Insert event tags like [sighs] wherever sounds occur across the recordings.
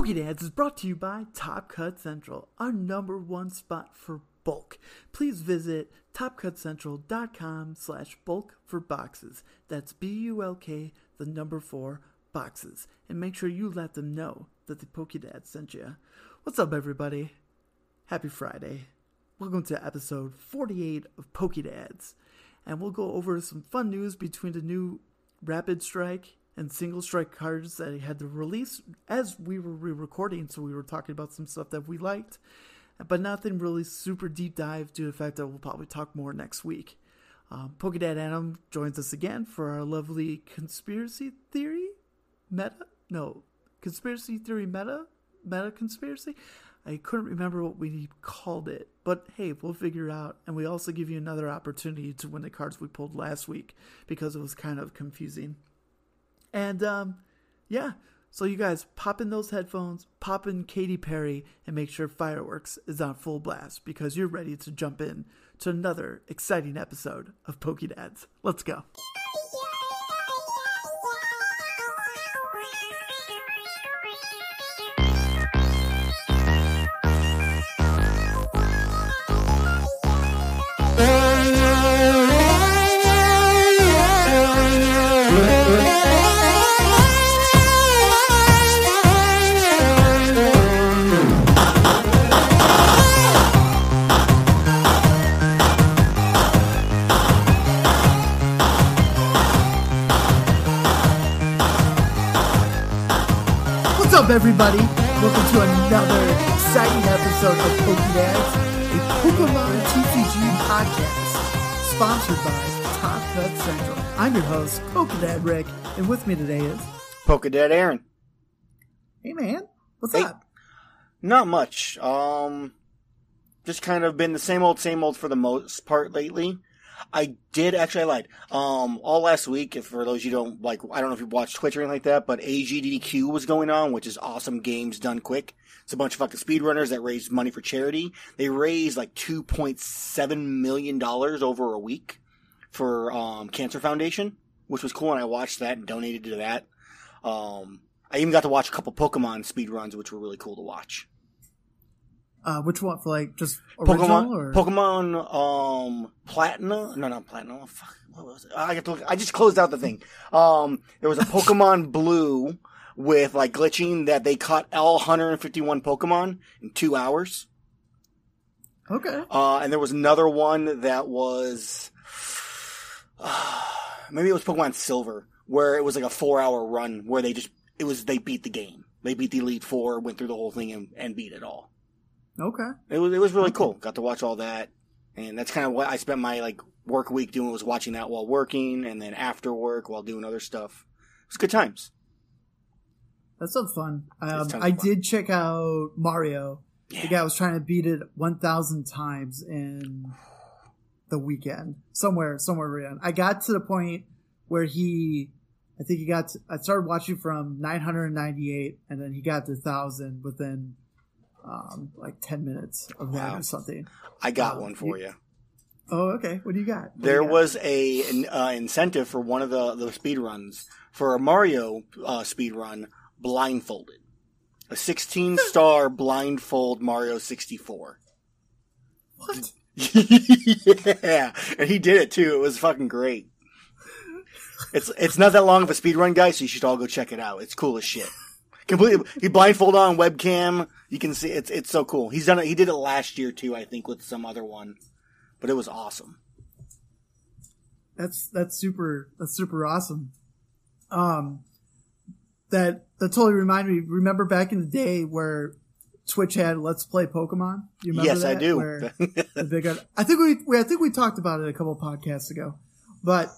Pokedads is brought to you by Top Cut Central, our number one spot for bulk. Please visit topcutcentral.com slash bulk for boxes. That's B-U-L-K, the number four, boxes. And make sure you let them know that the Pokedad sent you. What's up, everybody? Happy Friday. Welcome to episode 48 of Pokedads. And we'll go over some fun news between the new Rapid Strike and single strike cards that he had to release as we were re-recording so we were talking about some stuff that we liked but nothing really super deep dive due to the fact that we'll probably talk more next week. Um, pokedad adam joins us again for our lovely conspiracy theory meta? No conspiracy theory meta? Meta conspiracy? I couldn't remember what we called it but hey we'll figure it out and we also give you another opportunity to win the cards we pulled last week because it was kind of confusing and um, yeah, so you guys pop in those headphones, pop in Katy Perry, and make sure Fireworks is on full blast because you're ready to jump in to another exciting episode of Pokedads. Let's go. Up, everybody? Welcome to another exciting episode of Pokedads, a Pokemon TCG podcast sponsored by Top Cut Central. I'm your host, Pokedad Rick, and with me today is, Pokedad Aaron. hey man, what's Hey. up? Not much. Um, just kind of been the same old, same old for the most part lately. I did actually I lied. Um, all last week, if for those you don't like, I don't know if you watched Twitch or anything like that, but AGDQ was going on, which is awesome games done quick. It's a bunch of fucking speedrunners that raised money for charity. They raised like two point seven million dollars over a week for um Cancer Foundation, which was cool, and I watched that and donated to that. Um, I even got to watch a couple Pokemon speedruns, which were really cool to watch. Uh, which one for like just original Pokemon, or Pokemon, um, Platinum. No, not Platinum. Fuck, what was it? I got to look. I just closed out the thing. Um, there was a Pokemon [laughs] Blue with like glitching that they caught all 151 Pokemon in two hours. okay? Uh, and there was another one that was, [sighs] maybe it was Pokemon Silver, where it was like a four hour run where they just, it was, they beat the game. They beat the Elite Four, went through the whole thing and, and beat it all. Okay. It was, it was really Okay. cool. Got to watch all that. And that's kind of what I spent my like work week doing was watching that while working and then after work while doing other stuff. It was good times. That sounds fun. Um, I fun. did check out Mario. Yeah. The guy was trying to beat it 1,000 times in the weekend. Somewhere, somewhere around. I got to the point where he, I think he got, to, I started watching from 998 and then he got to 1,000 within, um, like 10 minutes of that Wow. or something. I got Uh, one for you- you. Oh, okay. What do you got? What There you got? was a an uh, incentive for one of the the speed runs for a Mario uh, speed run blindfolded. A 16 [laughs] star blindfold Mario 64. What? [laughs] yeah, and he did it too. It was fucking great. It's it's not that long of a speed run, guys. So you should all go check it out. It's cool as shit. Completely, he blindfold on webcam. You can see it's it's so cool. He's done it. He did it last year too, I think, with some other one, but it was awesome. That's that's super that's super awesome. Um, that that totally reminded me. Remember back in the day where Twitch had Let's Play Pokemon? You remember yes, I that? do. Where [laughs] they got, I think we, we I think we talked about it a couple podcasts ago, but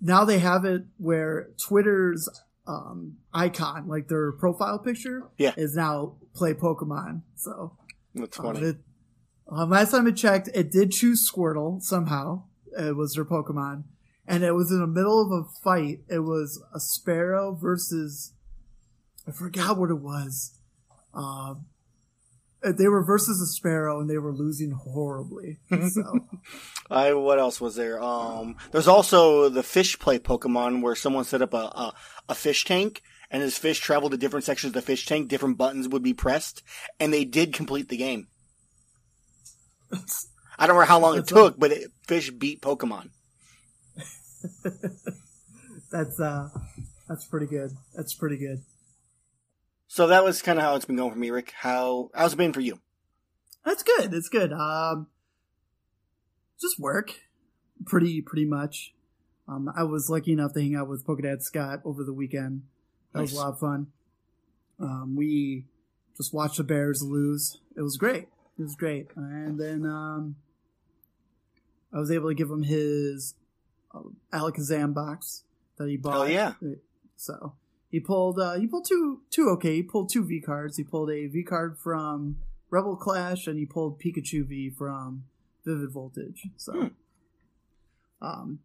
now they have it where Twitter's um, icon, like their profile picture, Yeah. is now Play Pokemon. So That's um, it, um, last time I checked, it did choose Squirtle somehow. It was their Pokemon. And it was in the middle of a fight. It was a Spearow versus, I forgot what it was. Um, they were versus a Spearow and they were losing horribly. [laughs] So, I what else was there? Um, there's also the fish play Pokemon where someone set up a, a a fish tank and as fish traveled to different sections of the fish tank, different buttons would be pressed, and they did complete the game. I don't know how long it took, but it, fish beat Pokemon. [laughs] That's uh, that's pretty good. That's pretty good. So that was kind of how it's been going for me, Rick. How how's it been for you? That's good. It's good. Um, just work, pretty pretty much. Um, I was lucky enough to hang out with Pokedad Scott over the weekend. That was a lot of fun. Um, we just watched the Bears lose. It was great. It was great. And then um, I was able to give him his uh, Alakazam box that he bought. Oh, yeah. So he pulled uh, he pulled two two okay. He pulled two V cards. He pulled a V card from Rebel Clash and he pulled Pikachu V from Vivid Voltage. So Hmm. um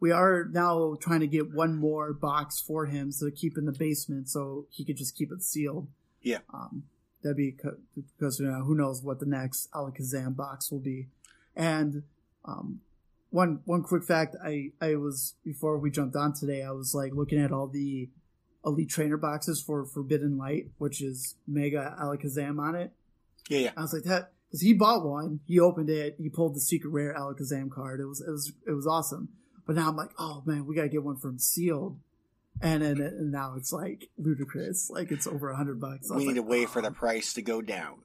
we are now trying to get one more box for him to keep in the basement so he could just keep it sealed. Yeah. Um that'd be because you know, who knows what the next Alakazam box will be. And um one one quick fact I I was before we jumped on today I was like looking at all the elite trainer boxes for Forbidden Light, which is Mega Alakazam on it. Yeah, yeah. I was like that because he bought one, he opened it, he pulled the secret rare Alakazam card. It was it was it was awesome. But now I'm like, oh man, we gotta get one from sealed, and then and now it's like ludicrous, like it's over a hundred bucks. We need like, to wait for oh. the price to go down.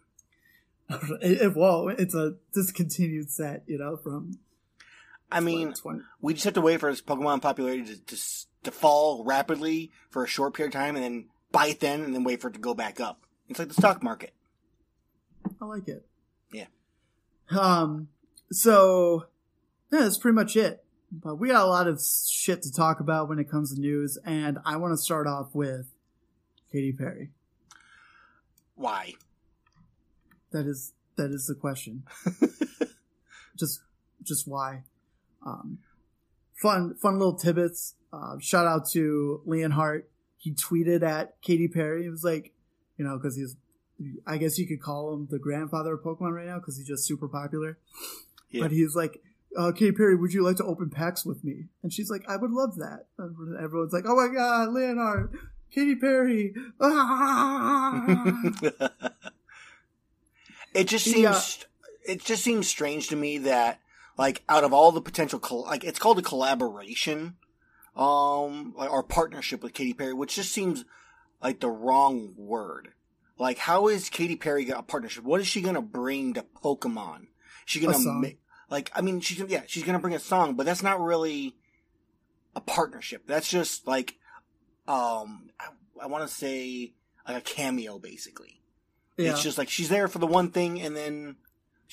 [laughs] it, it, whoa, it's a discontinued set, you know, from I mean, 20 we just have to wait for his Pokemon popularity to, to to fall rapidly for a short period of time, and then buy it then, and then wait for it to go back up. It's like the stock market. I like it. Yeah. Um. So, yeah, that's pretty much it. But we got a lot of shit to talk about when it comes to news, and I want to start off with Katy Perry. Why? That is that is the question. [laughs] just just why? Um, fun fun little tidbits. Uh, shout out to Leonhart. He tweeted at Katy Perry. He was like, you know, because he's, I guess you could call him the grandfather of Pokemon right now because he's just super popular. Yeah. But he's like, uh, Katy Perry, would you like to open packs with me? And she's like, I would love that. And everyone's like, oh my god, Leonard, Katy Perry. Ah! [laughs] [laughs] it just seems it just seems strange to me that like out of all the potential col- like it's called a collaboration um like, or partnership with Katy Perry which just seems like the wrong word. Like how is Katy Perry got a partnership? What is she going to bring to Pokemon? She gonna make like I mean she's yeah she's going to bring a song but that's not really a partnership. That's just like um I, I want to say like a cameo basically. Yeah. it's just like she's there for the one thing, and then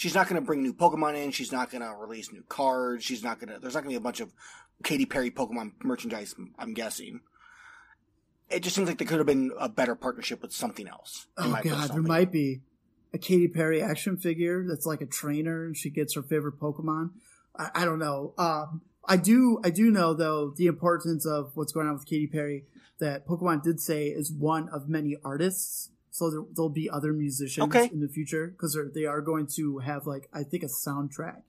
she's not going to bring new Pokemon in. She's not going to release new cards. She's not going to. There's not going to be a bunch of Katy Perry Pokemon merchandise. I'm guessing. It just seems like there could have been a better partnership with something else. Oh god, there might be a Katy Perry action figure that's like a trainer and she gets her favorite Pokemon. I, I don't know. Um, I do, I do know though the importance of what's going on with Katy Perry. That Pokemon did say is one of many artists, so there, there'll be other musicians Okay. in the future because they are going to have like I think a soundtrack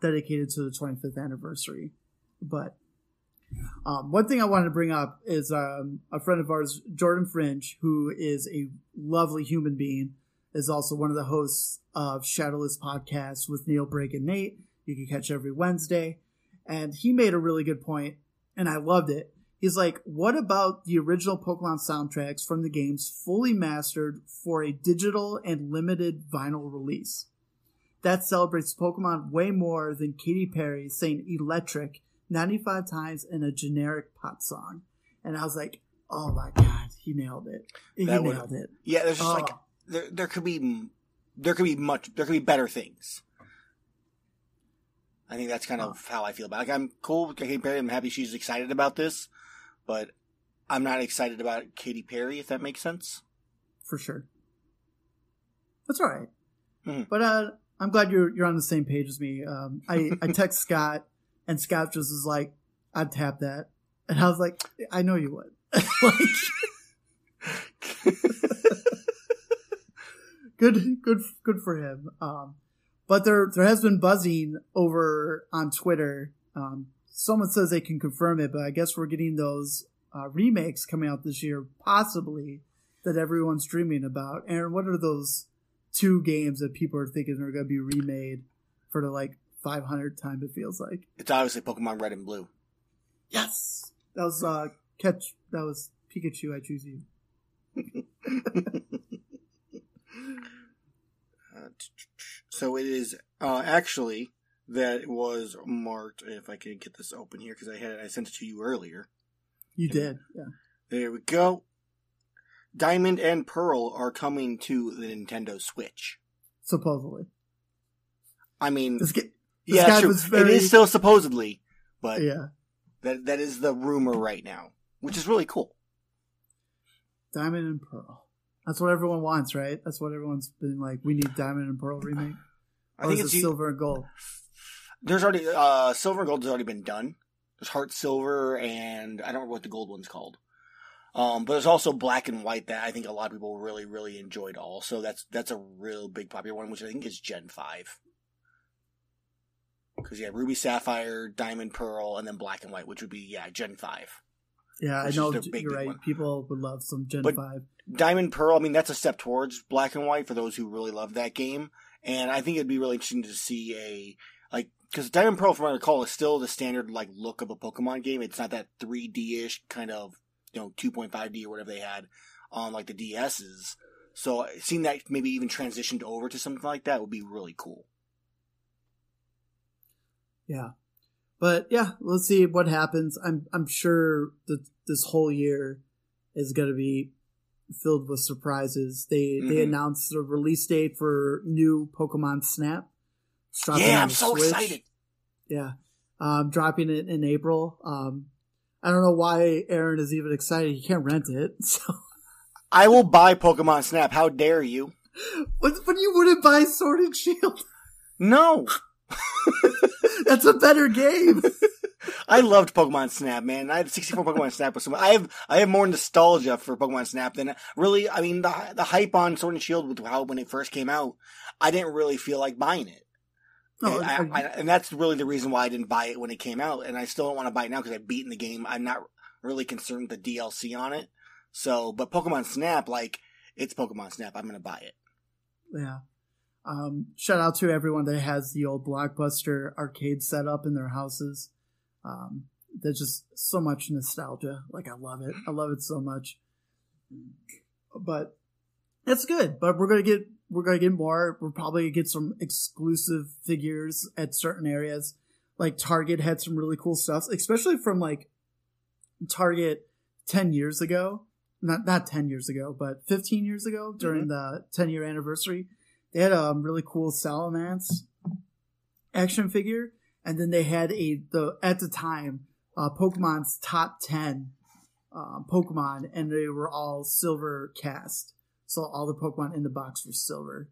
dedicated to the 25th anniversary. But um, one thing I wanted to bring up is um, a friend of ours, Jordan Fringe, who is a lovely human being, is also one of the hosts of Shadowless Podcast with Neil Brake and Nate. You can catch every Wednesday. And he made a really good point, and I loved it. He's like, what about the original Pokemon soundtracks from the games fully mastered for a digital and limited vinyl release? That celebrates Pokemon way more than Katy Perry saying electric 95 times in a generic pop song. And I was like, oh my god, he nailed it. He That would- nailed it. Yeah, there's just like Oh. there. There could be there could be much. There could be better things. I think that's kind of oh. how I feel about. it. Like I'm cool with Katy Perry. I'm happy she's excited about this, but I'm not excited about Katy Perry. If that makes sense. for sure. That's all right. Mhm. But uh, I'm glad you're you're on the same page as me. Um, I I [laughs] text Scott, and Scott just was like, "I'd tap that," and I was like, "I know you would." [laughs] like, [laughs] good, good, good for him. Um, but there there has been buzzing over on Twitter. Um, someone says they can confirm it, but I guess we're getting those uh, remakes coming out this year, possibly that everyone's dreaming about. Aaron, what are those two games that people are thinking are going to be remade for the like 500 time? It feels like It's obviously Pokemon Red and Blue. yes, that was uh catch. That was Pikachu. I choose you. [laughs] Uh, so it is uh, actually that was marked. If I can get this open here, because I had it, I sent it to you earlier. You did, yeah. There we go. Diamond and Pearl are coming to the Nintendo Switch. Supposedly, I mean, this, this yeah, very it is still supposedly, but yeah. that that is the rumor right now, which is really cool. Diamond and Pearl. That's what everyone wants, right? That's what everyone's been like. We need Diamond and Pearl remake. I Or think it's it Silver and Gold? There's already uh silver and gold has already been done. There's heart silver and I don't remember what the gold one's called. Um, but there's also black and white that I think a lot of people really, really enjoyed also. That's that's a real big popular one, which I think is Gen five. Because yeah, ruby, sapphire, diamond, pearl, and then black and white, which would be yeah, Gen five. Yeah, I know you're big, big right. one. People would love some Gen But- Five. Diamond Pearl, I mean, that's a step towards black and white for those who really love that game. And I think it'd be really interesting to see a, like, because Diamond Pearl, from what I recall, is still the standard, like, look of a Pokemon game. It's not that 3D ish kind of, you know, 2.5D or whatever they had on, like, the DSs. So seeing that maybe even transitioned over to something like that would be really cool. Yeah, but yeah, let's see what happens. I'm I'm sure that this whole year is going to be filled with surprises. They they Mhm. announced the release date for new Pokemon Snap. Yeah, I'm so Switch. excited. Yeah, um, dropping it in April. Um, I don't know why Aaron is even excited. He can't rent it, [laughs] so. I will buy Pokemon Snap. How dare you? But, but you wouldn't buy Sword and Shield. No! [laughs] That's a better game. [laughs] I loved Pokemon Snap, man. I have 64 Pokemon Snap with some. I have I have more nostalgia for Pokemon Snap than really. I mean, the the hype on Sword and Shield with how when it first came out, I didn't really feel like buying it. No, I, I- I, and that's really the reason why I didn't buy it when it came out, and I still don't want to buy it now because I've beaten the game. I'm not really concerned with the DLC on it. So, but Pokemon Snap, like it's Pokemon Snap, I'm gonna buy it. Yeah. Um, shout out to everyone that has the old blockbuster arcade set up in their houses. Um, there's just so much nostalgia. Like I love it. I love it so much. But it's good. But we're gonna get we're gonna get more. We're probably gonna get some exclusive figures at certain areas. Like Target had some really cool stuff, especially from like Target ten years ago. Not not ten years ago, but fifteen years ago during the ten year anniversary. They had a really cool Salamence action figure, and then they had a the at the time uh, Pokemon's top ten uh, Pokemon, and they were all silver cast. So all the Pokemon in the box were silver.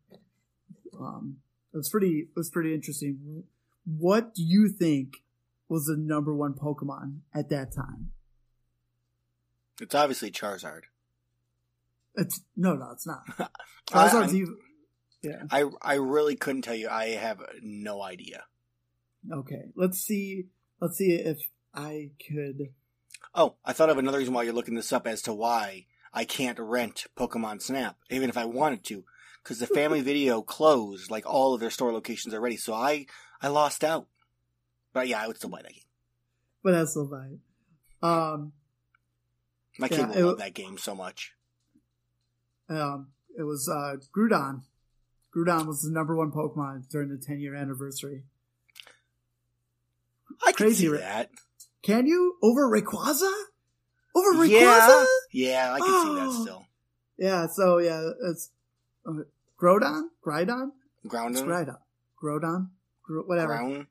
Um, it was pretty. It was pretty interesting. What do you think was the number one Pokemon at that time? It's obviously Charizard. It's no, no, it's not. [laughs] Charizard's I'm- even. Yeah. I I really couldn't tell you. I have no idea. Okay. Let's see. Let's see if I could. Oh, I thought of another reason why you're looking this up as to why I can't rent Pokemon Snap, even if I wanted to, because the Family [laughs] Video closed like all of their store locations already. So I I lost out. But yeah, I would still buy that game. But that's so fine. Um. My Yeah, kid will it- love that game so much. Um, it was uh, Groudon. Groudon was the number one Pokemon during the 10 year anniversary. I can Crazy, see that. Can you? Over Rayquaza? Over Rayquaza? Yeah, yeah, I can see Oh. that still. Yeah, so yeah, it's uh, Groudon? Groudon? Ground It's Groudon. Groudon? Gro- whatever. ground,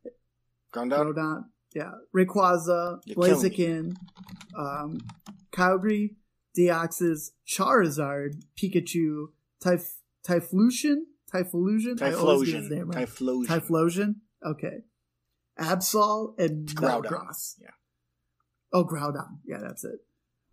ground up. Groudon. Yeah. Rayquaza, You're. Blaziken, um, Kyogre, Deoxys, Charizard, Pikachu, Typh- Typhlosion? Typhlosion? I always get his Typhlosion. right. Typhlosion. Typhlosion? Okay. Absol and Groudon. Yeah. Oh, Groudon. Yeah, that's it.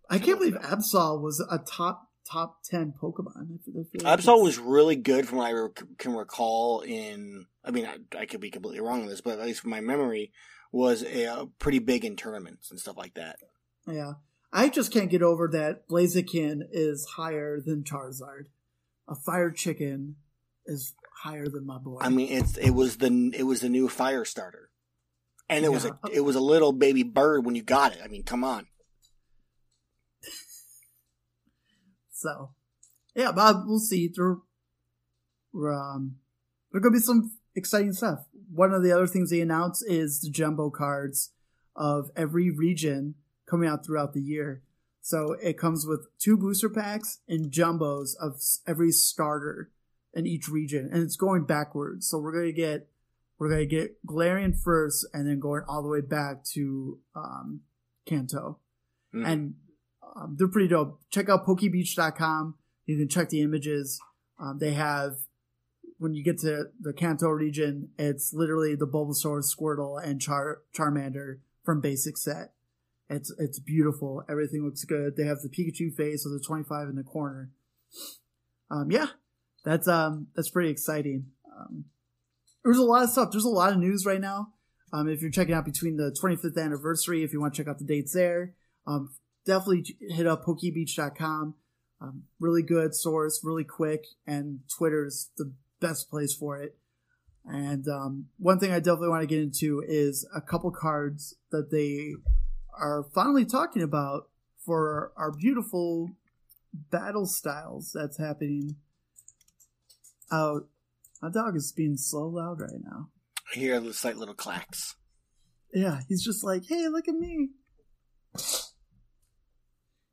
I can't believe Absol was a top top ten Pokemon. I feel- I feel like Absol was really good from what I rec- can recall in, I mean, I, I could be completely wrong on this, but at least from my memory, was uh, pretty big in tournaments and stuff like that. Yeah, I just can't get over that Blaziken is higher than Charizard. A fire chicken is higher than my boy. I mean, it's it was the it was the new fire starter, and it was a it was a little baby bird when you got it. I mean, come on. So, yeah, but we'll see. There, um, there could be some exciting stuff. One of the other things they announced is the jumbo cards of every region coming out throughout the year. So it comes with two booster packs and jumbos of every starter in each region, and it's going backwards. So we're gonna get we're gonna get Galarian first, and then going all the way back to um, Kanto Mm. and um, they're pretty dope. Check out pokebeach.com. You can check the images. Um, they have, when you get to the Kanto region, it's literally the Bulbasaur, Squirtle, and Char- Charmander from basic set. It's it's beautiful. Everything looks good. They have the Pikachu face with the 25 in the corner. Um, yeah, that's um that's pretty exciting. Um, there's a lot of stuff. There's a lot of news right now. Um, if you're checking out between the 25th anniversary, if you want to check out the dates there, um, definitely hit up pokebeach.com. Um, really good source, really quick, and Twitter is the best place for it. And um, one thing I definitely want to get into is a couple cards that they are finally talking about for our beautiful battle styles that's happening out. My dog is being so loud right now. I hear the slight little clacks. Yeah, he's just like, hey, look at me.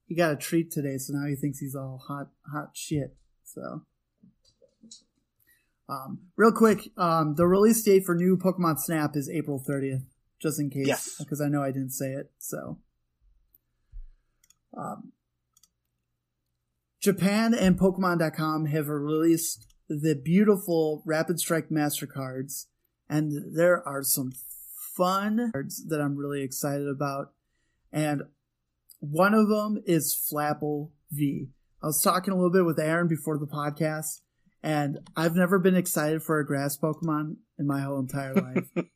He got a treat today, so now he thinks he's all hot, hot shit. So, um, real quick, um, the release date for new Pokemon Snap is April 30th, just in case, Yes. because I know I didn't say it. So, um, Japan and Pokemon.com have released the beautiful Rapid Strike Master cards, and there are some fun cards that I'm really excited about. And one of them is Flapple V. I was talking a little bit with Aaron before the podcast, and I've never been excited for a grass Pokemon in my whole entire life. [laughs]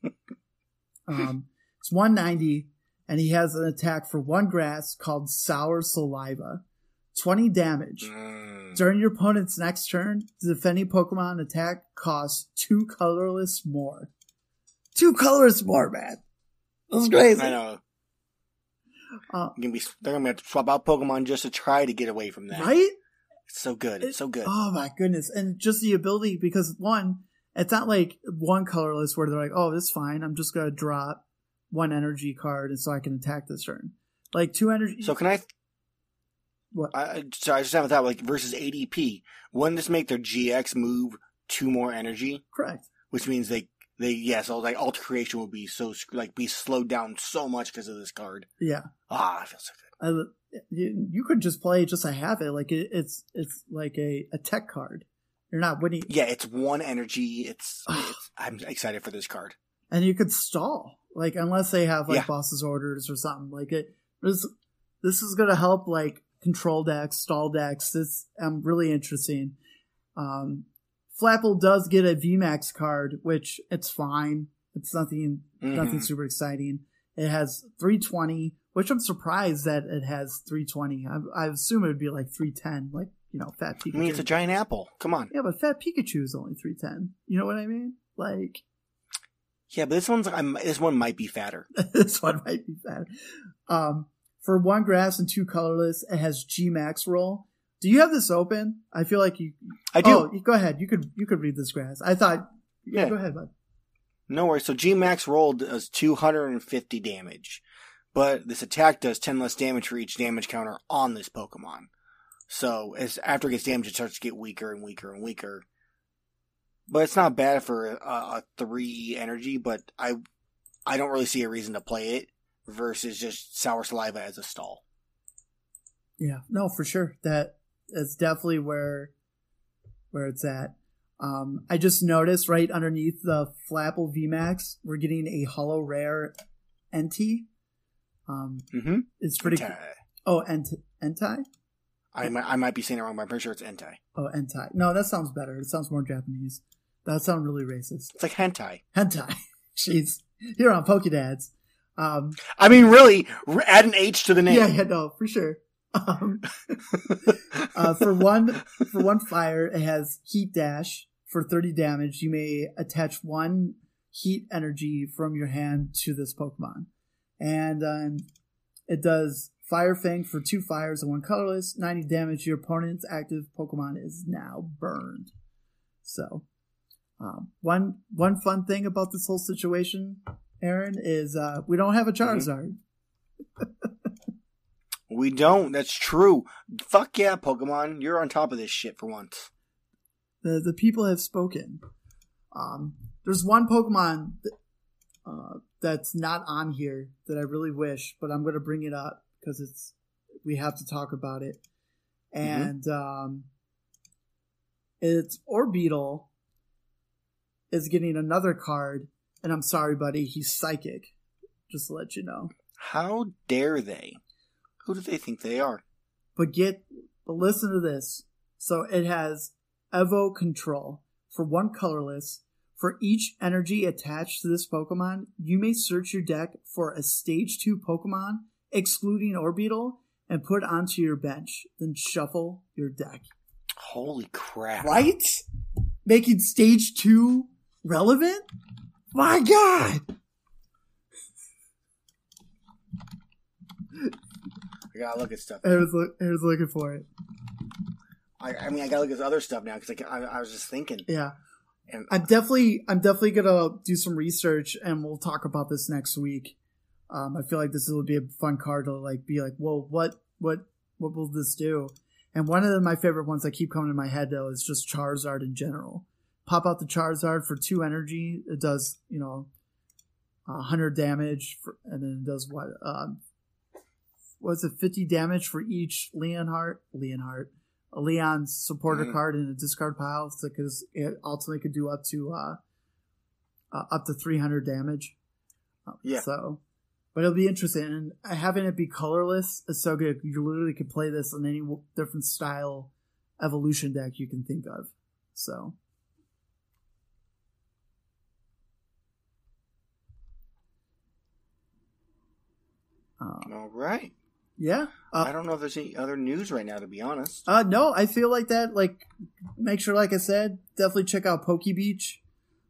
um, it's 190, and he has an attack for one grass called Sour Saliva. 20 damage. Mm. During your opponent's next turn, the defending Pokemon attack costs two colorless more. Two colorless more, man. That's crazy. I know. Uh, You're gonna be, they're gonna have to swap out Pokemon just to try to get away from that. right? It's so good. It's so good. Oh my goodness. And just the ability, because one, it's not like one colorless where they're like, oh, this is fine. I'm just going to drop one energy card and so I can attack this turn. Like two energy. So can I? What? I, I- so I just have a thought like versus ADP. Wouldn't this make their GX move two more energy, correct. which means they they yeah. So like alt creation would be so like be slowed down so much because of this card. Yeah. Ah, I feel so good. I, you, you could just play just to have it. Like it, it's, it's like a, a tech card. You're not winning. Yeah, it's one energy. It's, it's I'm excited for this card. and you could stall like unless they have like Yeah. bosses orders or something like it this this is gonna help like control decks stall decks this um really interesting um flapple does get a vmax card which it's fine it's nothing nothing Mhm. super exciting it has 320 which i'm surprised that it has 320 i, I assume it would be like 310 like you know fat pikachu I mean, it's a giant apple. Come on. yeah but fat pikachu is only 310 you know what i mean like Yeah, but this one's I'm, this one might be fatter. [laughs] this one might be bad. Um, for one grass and two colorless, it has G Max roll. Do you have this open? I feel like you. I do. Oh, go ahead. You could you could read this grass. I thought. Yeah, go ahead, bud. No worries. So G Max rolled does 250 damage, but this attack does 10 less damage for each damage counter on this Pokemon. So as after it gets damaged, it starts to get weaker and weaker and weaker. But it's not bad for a, a three energy. But I, I don't really see a reason to play it versus just Sour Saliva as a stall. Yeah, no, for sure. That is definitely where where it's at. Um, I just noticed right underneath the Flapple VMAX, we're getting a holo rare Entei. Um, Mm-hmm. it's pretty. Oh, Ent Entai. I might, I might be saying it wrong, but I'm pretty sure it's Entei. Oh, Entai. No, that sounds better. It sounds more Japanese. That sounds really racist. It's like hentai. hentai. [laughs] Jeez, here on Pokedads. Um, I mean, really, add an H to the name. yeah, yeah, no, for sure. Um, [laughs] uh, for one, for one fire, it has heat dash for 30 damage. You may attach one heat energy from your hand to this Pokemon. And, um, it does Fire Fang for two fires and one colorless. 90 damage. Your opponent's active Pokemon is now burned. So, um, one, one fun thing about this whole situation, Aaron, is, uh, we don't have a Charizard. [laughs] We don't. That's true. Fuck yeah, Pokemon. You're on top of this shit for once. the the people have spoken. Um, there's one Pokemon th- uh, that's not on here that I really wish, but I'm going to bring it up because it's we have to talk about it. And um, it's Orbeetle is getting another card, and I'm sorry, buddy, he's psychic. Just to let you know. How dare they? Who do they think they are? But get, but listen to this. So it has Evo Control for one colorless. For each energy attached to this Pokemon, you may search your deck for a stage 2 Pokemon, excluding Orbeetle, and put onto your bench. Then shuffle your deck. Holy crap. Right? Making stage 2 relevant? My god! I gotta look at stuff. I was, look, I was looking for it. I, I mean, I gotta look at other stuff now because I, I, I was just thinking. Yeah. And I'm definitely I'm definitely gonna do some research and we'll talk about this next week. Um, I feel like this will be a fun card to like be like, well, what what what will this do? And one of the, my favorite ones that keep coming to my head though is just Charizard in general. Pop out the Charizard for two energy. It does you know, hundred damage, for, and then it does what? Um, was it fifty damage for each Leonhart? Leonhart a Leon's supporter Mm. card in a discard pile because it ultimately could do up to uh, uh up to 300 damage. Uh, Yeah. So, but it'll be interesting, and having it be colorless is so good. You literally could play this in any different style evolution deck you can think of. So. Um, all right. Yeah. Uh, I don't know if there's any other news right now, to be honest. Uh, no, I feel like that. Like, make sure, like I said, definitely check out Poke Beach.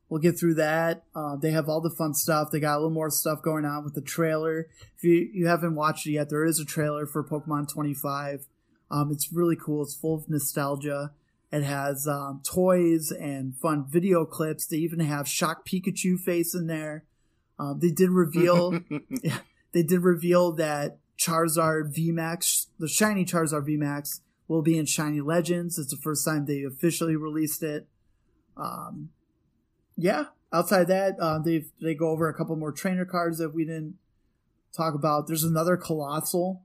We'll get through that. Uh, they have all the fun stuff. They got a little more stuff going on with the trailer. If you, you haven't watched it yet, there is a trailer for Pokemon 25. Um, it's really cool. It's full of nostalgia. It has um, toys and fun video clips. They even have Shock Pikachu face in there. Um, they did reveal [laughs] [laughs] they did reveal that Charizard VMAX, the shiny Charizard VMAX, will be in Shiny Legends. It's the first time they officially released it. Um, yeah. Outside that, uh, they they go over a couple more trainer cards that we didn't talk about. There's another Coalossal.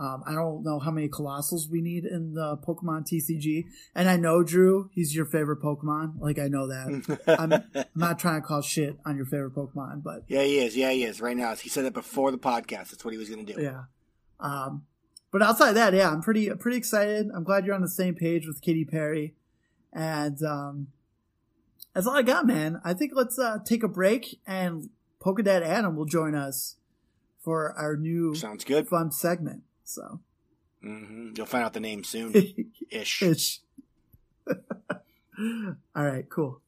Um, I don't know how many Coalossals we need in the Pokemon TCG, and I know Drew, he's your favorite Pokemon. Like I know that. I'm, I'm [laughs] not trying to call shit on your favorite Pokemon, but yeah, he is. Yeah, he is. Right now, he said that before the podcast. That's what he was going to do. Yeah. Um, but outside of that, yeah, I'm pretty pretty excited. I'm glad you're on the same page with Katy Perry, and um, that's all I got, man. I think let's uh, take a break, and Pokedad Adam will join us for our new Sounds good. fun segment. So, hmm You'll find out the name soon. [laughs] Ish. Ish. [laughs] all right, cool.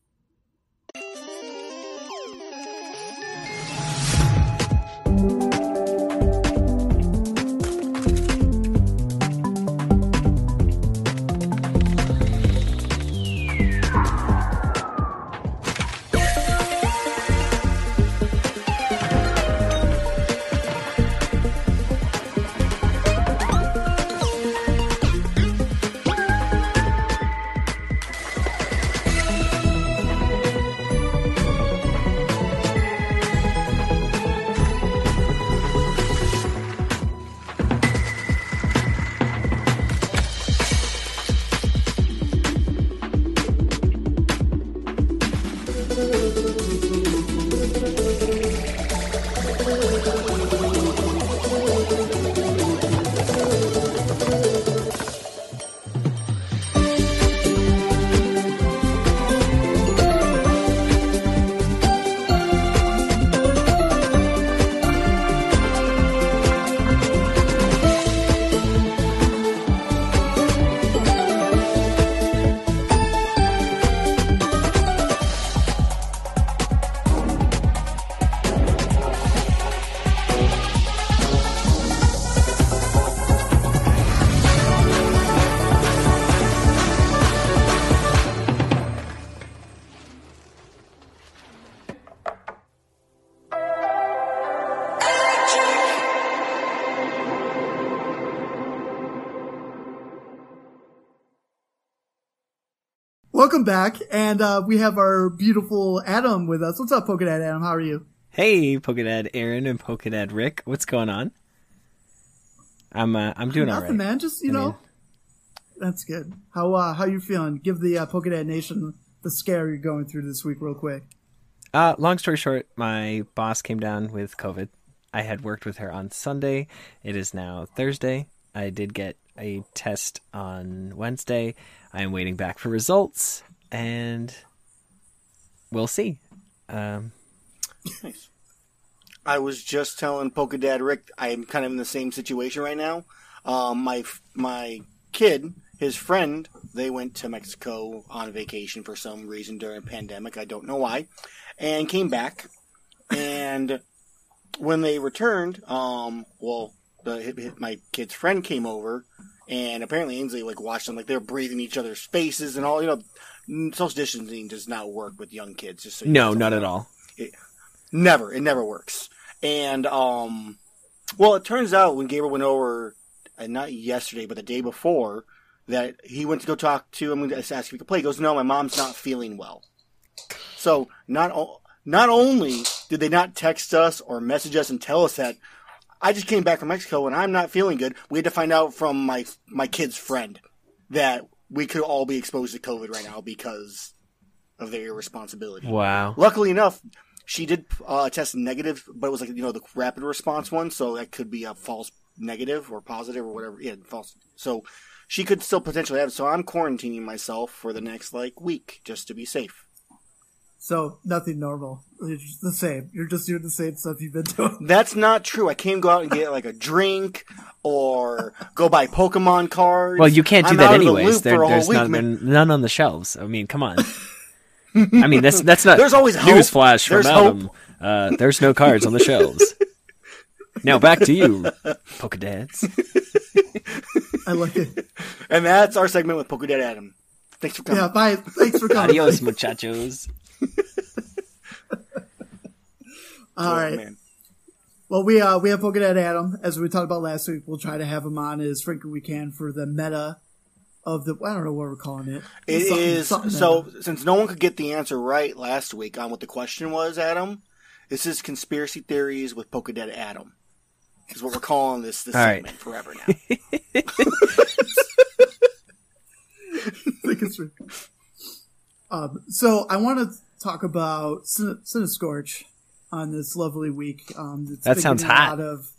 Welcome back, and uh, we have our beautiful Adam with us. What's up, Pokedad Adam? How are you? Hey, Pokedad Aaron and Pokedad Rick. What's going on? I'm uh, I'm doing Nothing, all right. man. Just you I know, mean- that's good. How uh, how you feeling? Give the uh, Pokedad Nation the scare you're going through this week, real quick. Uh, long story short, my boss came down with COVID. I had worked with her on Sunday. It is now Thursday. I did get a test on Wednesday. I am waiting back for results, and we'll see. Um, Nice. I was just telling Pokedad Rick I'm kind of in the same situation right now. Um, my my kid, his friend, they went to Mexico on vacation for some reason during a pandemic. I don't know why, and came back. And when they returned, um, well, the my kid's friend came over, and apparently Ainsley like watched them like they're breathing each other's faces and all. You know, social distancing does not work with young kids. Just so you no, not know. at all. Never. It never works. And um, well, it turns out when Gabriel went over, uh, not yesterday, but the day before, that he went to go talk to him and ask if he could play. He goes, "No, my mom's not feeling well." So not o- not only did they not text us or message us and tell us that, I just came back from Mexico and I'm not feeling good. We had to find out from my my kid's friend that we could all be exposed to COVID right now because of their irresponsibility. Wow. Luckily enough, she did uh, test negative, but it was like you know the rapid response one, so that could be a false negative or positive or whatever. Yeah, false. So she could still potentially have. it. So I'm quarantining myself for the next like week just to be safe. So nothing normal. It's just the same. You're just doing the same stuff you've been doing. [laughs] That's not true. I can't go out and get like a drink or go buy Pokemon cards. Well, you can't do I'm that out of the There, for a whole there's week, none, man. there- none on the shelves. I mean, come on. [laughs] I mean, that's that's not. There's always hope. Newsflash from There's Adam. Uh, there's no cards on the shelves. [laughs] Now back to you, Pokedads. I like it. And that's our segment with Pokedad Adam. Thanks for coming. Yeah, bye. Thanks for coming. Adios, muchachos. All right. man. Well, we uh we have Pokedad Adam as we talked about last week. We'll try to have him on as frequently we can for the meta of the. I don't know what we're calling it. It Something- is something so meta. since no one could get the answer right last week on what the question was, Adam. This is conspiracy theories with Pokedad Adam. Is what we're calling this this All right. segment forever now. Think it's re- um, so I want to talk about Cine- Centiskorch on this lovely week. Um, it's That sounds hot. A lot of,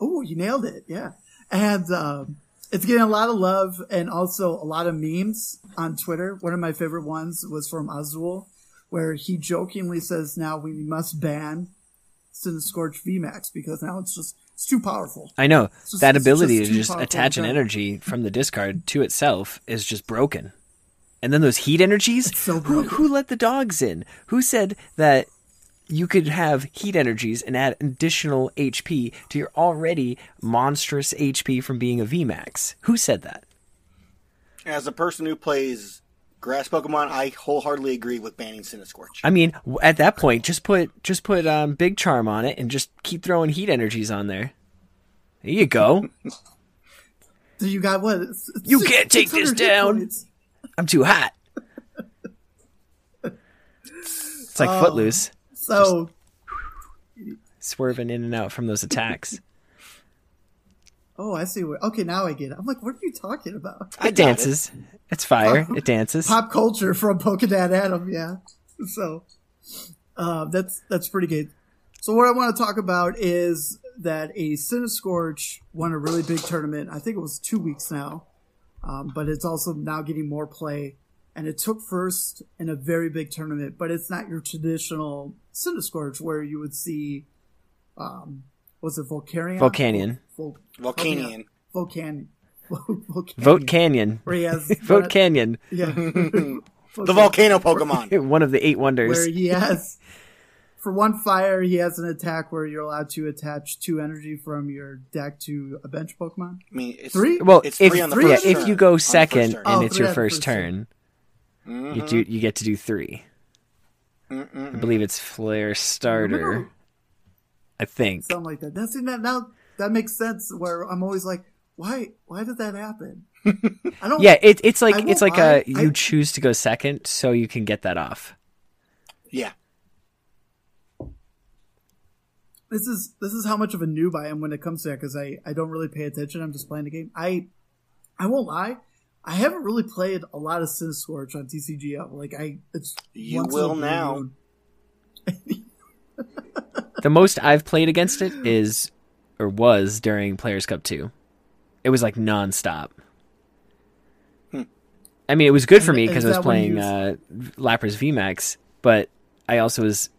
oh, you nailed it! Yeah, and um, it's getting a lot of love and also a lot of memes on Twitter. One of my favorite ones was from Azul, where he jokingly says, "Now we must ban Scorch VMAX because now it's just it's too powerful." I know just- that ability just to just attach an energy from the discard to itself is just broken. And then those heat energies. so who, who let the dogs in? Who said that you could have heat energies and add additional HP to your already monstrous HP from being a VMAX? Who said that? As a person who plays grass Pokemon, I wholeheartedly agree with banning Centiskorch. I mean, at that point, just put just put um, Big Charm on it and just keep throwing heat energies on there. There you go. [laughs] So you got what? It's- it's You can't take this down. I'm too hot. [laughs] It's like Oh. Footloose. So [sighs] swerving in and out from those attacks. [laughs] Oh, I see. What, okay, now I get it. I'm like, what are you talking about? It got dances. It's fire. [laughs] It dances. Pop culture from Pokedad Adam, yeah. So, uh, that's that's pretty good. So, what I want to talk about is that a Centiskorch won a really big tournament. I think it was two weeks now, um, but it's also now getting more play. And it took first in a very big tournament, but it's not your traditional Centiskorch where you would see, um, was it Volcarion? Volcanion. Vol- Volcanion. Volcan. Volcanion. Vote Canyon. Where he has [laughs] Vote Canyon. Yeah. [laughs] The volcano Pokemon. [laughs] One of the eight wonders. Where he has, for one fire, he has an attack where you're allowed to attach two energy from your deck to a bench Pokemon. I mean, it's, Three? Well, It's if, three on the yeah, first if you go second and Oh, it's your on the first first turn, Mm-hmm. you do you get to do three. I believe it's Flare Starter. Remember- I think. Something like that. That's in that now. That makes sense. Where I'm always like, why? Why did that happen? I don't. [laughs] Yeah, it, it's like it's like lie, a you I- choose to go second, so you can get that off. Yeah. this is this is how much of a noob I am when it comes to that because I I don't really pay attention. I'm just playing the game. I I won't lie. I haven't really played a lot of Centiskorch on TCGO. Like I, it's You once in a will now. [laughs] The most I've played against it is or was during Players Cup 2. It was like nonstop. Hmm. I mean, it was good for me because I was that when you playing uh, Lapras VMAX, but I also was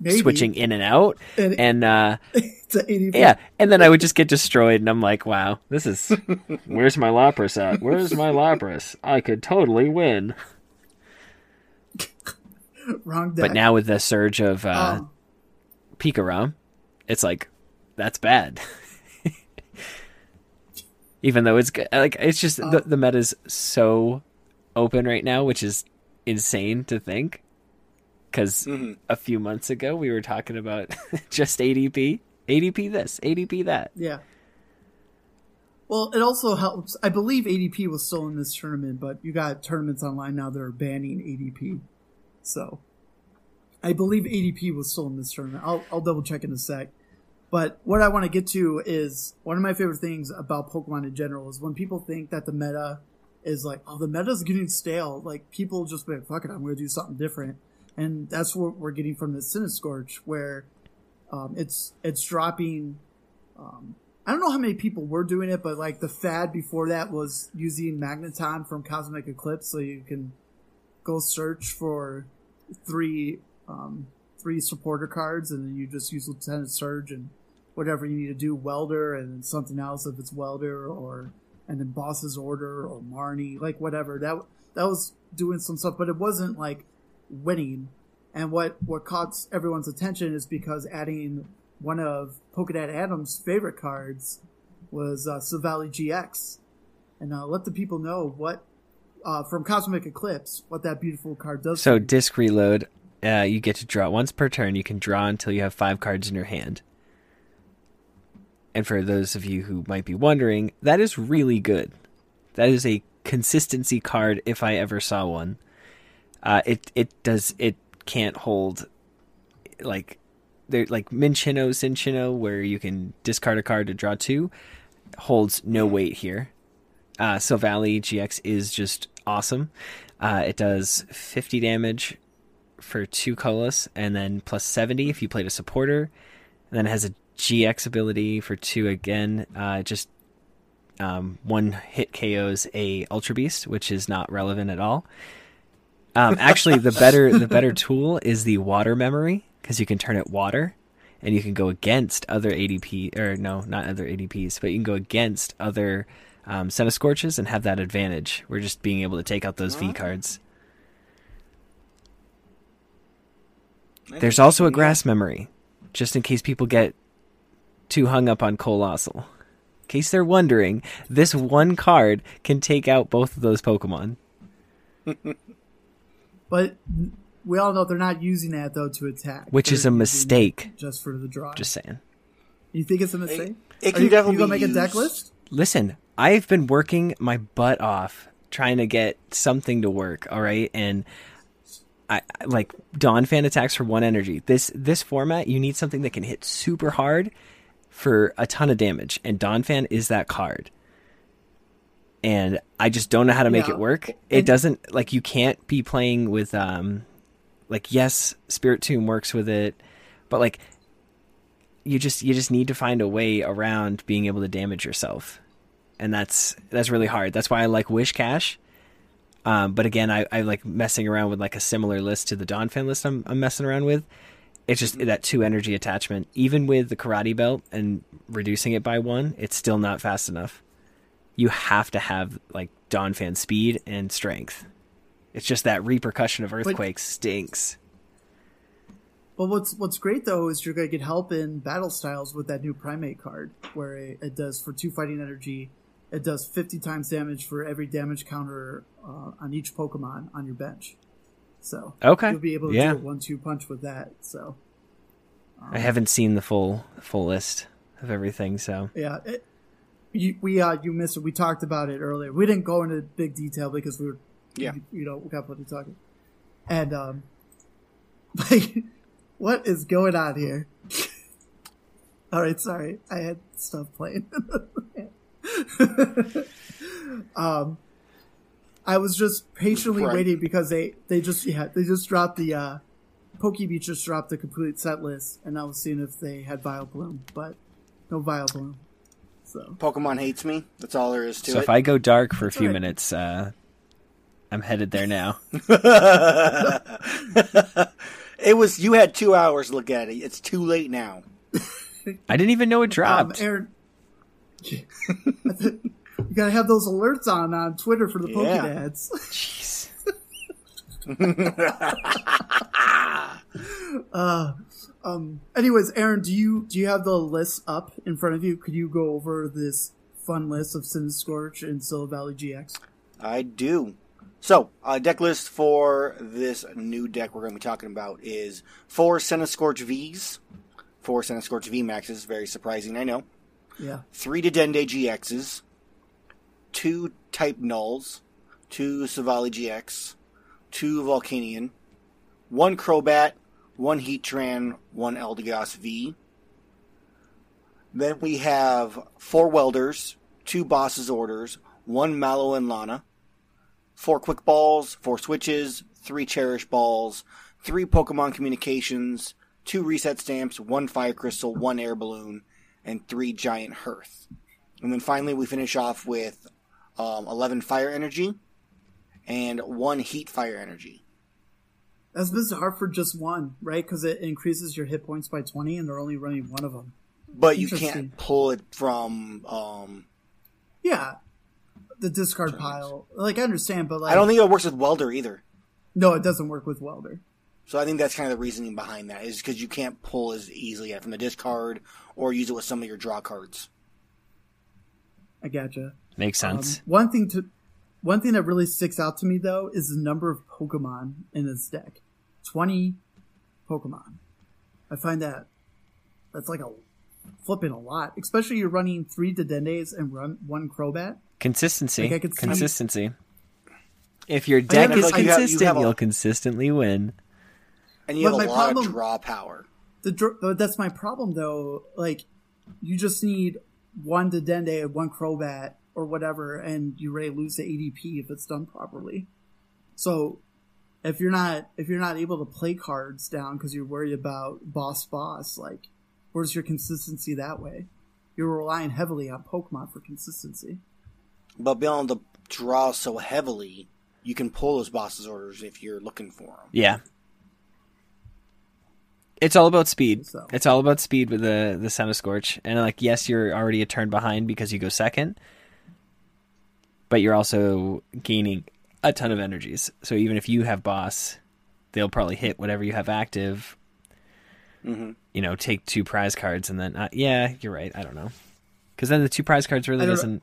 Maybe. switching in and out, And, and uh, [laughs] it's a 80 yeah, and then I would just get destroyed, and I'm like, wow, this is [laughs] where's my Lapras at? Where's my Lapras? I could totally win. [laughs] wrong deck. But now with the surge of uh, um, Pikarom, it's like that's bad. Even though it's good, like it's just the, the is so open right now, which is insane to think. Because Mhm. a few months ago we were talking about [laughs] just ADP, ADP this, ADP that. yeah. Well, it also helps. I believe ADP was still in this tournament, but you got tournaments online now that are banning ADP. So, I believe ADP was still in this tournament. I'll, I'll double check in a sec. But what I want to get to is one of my favorite things about Pokemon in general is when people think that the meta is like, oh, the meta's getting stale. Like people just be like, fuck it, I'm going to do something different. And that's what we're getting from the Centiskorch, where um, it's it's dropping. Um, I don't know how many people were doing it, but like the fad before that was using Magneton from Cosmic Eclipse, so you can go search for three um, three supporter cards, and then you just use Lieutenant Surge and whatever you need to do, Welder, and something else if it's Welder, or and then Boss's Order or Marnie, like whatever. That that was doing some stuff, but it wasn't like winning. And what what caught everyone's attention is because adding one of Pokedad Adams' favorite cards was uh, Silvally GX, and uh, let the people know what uh, from Cosmic Eclipse what that beautiful card does. So disc reload, uh, you get to draw once per turn. You can draw until you have five cards in your hand. And for those of you who might be wondering, that is really good. That is a consistency card if I ever saw one. Uh, it it does it can't hold like there like Minccino Cinccino where you can discard a card to draw two holds no weight here. Uh, Silvally GX is just awesome. Uh, it does 50 damage for two colors, and then plus 70 if you played a supporter. And then it has a GX ability for two again. Uh, just um, one hit KOs a Ultra Beast, which is not relevant at all. Um, actually, the [laughs] better the better tool is the water memory because you can turn it water, and you can go against other ADP or no, not other ADPs, but you can go against other um, Scorches and have that advantage. We're just being able to take out those V cards. There's also a grass memory, just in case people get too hung up on Coalossal. In case they're wondering, this one card can take out both of those Pokemon. [laughs] but we all know they're not using that though to attack, Which is They're a mistake. just for the draw. Just saying. you think it's a mistake? It Are can you, definitely you gonna be make a deck list? Listen, I've been working my butt off trying to get something to work, all right? And I I- like Donphan attacks for one energy. This this format, you need something that can hit super hard for a ton of damage, and Donphan is that card. And I just don't know how to make it work. It doesn't like you can't be playing with um like yes, Spiritomb works with it, but like you just you just need to find a way around being able to damage yourself. And that's that's really hard. That's why i like Whiscash um, but again I, I like messing around with like a similar list to the Donphan list I'm, I'm messing around with. It's just that two energy attachment. Even with the karate belt and reducing it by one it's still not fast enough you have to have like Donphan speed and strength it's just that repercussion of earthquakes stinks But what's what's great though is you're gonna get help in battle styles with that new primate card, where it, it does for two fighting energy, it does 50 times damage for every damage counter uh, on each Pokemon on your bench. So Okay. you'll be able to Yeah. do a one-two punch with that. So i haven't seen the full full list of everything so yeah, it, you, we uh you missed it. We talked about it earlier. We didn't go into big detail because we were Yeah. you know we got plenty talking. And um, [laughs] like, what is going on here? [laughs] All right, sorry, I had stuff playing. [laughs] um, I was just patiently Right. waiting because they they just yeah they just dropped the uh, Pokebeach just dropped the complete set list, and I was seeing if they had Vileplume, but no Vileplume. So Pokemon hates me. That's all there is to So it. So if I go dark for a few right. minutes, uh, I'm headed there now. [laughs] it was you had two hours to look at it. It's too late now. I didn't even know it um, dropped. Aaron, you gotta have those alerts on on Twitter for the Yeah. Pokedads. Jeez. [laughs] Uh, um. Anyways, Aaron, do you do you have the list up in front of you? Could you go over this fun list of Scorch and Silvally GX? I do. So, uh, deck list for this new deck we're going to be talking about is four Scorch Vs, four Scorch V Maxes. Very surprising, I know. Yeah. Three Dedenne GXs, two Type Nulls, two Silvally GX, two Volcanion, one Crobat, one Heatran, one Eldegoss V. Then we have four Welders, two Boss's Orders, one Mallow and Lana, four Quick Balls, four Switches, three Cherish Balls, three Pokemon Communications, two Reset Stamps, one Fire Crystal, one Air Balloon, and three Giant Hearth. And then finally we finish off with um, 11 Fire Energy and one Heat Fire Energy. That's bizarre for just one, right? Because it increases your hit points by twenty, and they're only running one of them. But you can't pull it from. Um, Yeah. The discard pile, like I understand, but like I don't think it works with Welder either. no, it doesn't work with Welder. So I think that's kind of the reasoning behind that is because you can't pull as easily from the discard or use it with some of your draw cards. I gotcha. Makes Um, sense. one thing to, one thing that really sticks out to me though is the number of Pokemon in this deck. Twenty Pokemon. I find that that's like a flipping a lot, especially you're running three Dedennes and run one Crobat. Consistency. like I could see- Consistency. If your deck have is this- I have- you have consistent, a- you'll consistently win. And you But have a lot problem- of draw power. The dr- that's my problem though. Like, you just need one Dedenne and one Crobat or whatever, and you ready to lose the ADP if it's done properly. So, if you're not if you're not able to play cards down because you're worried about boss boss, like, where's your consistency that way? You're relying heavily on Pokemon for consistency. But being able to draw so heavily, you can pull those boss's orders if you're looking for them. Yeah. It's all about speed. So- It's all about speed with the the Sound of Scorch. And like yes, you're already a turn behind because you go second. But you're also gaining a ton of energies. So even if you have boss, they'll probably hit whatever you have active. hmm You know, take two prize cards and then uh, yeah, you're right. I don't know. Cuz then the two prize cards really I don't- doesn't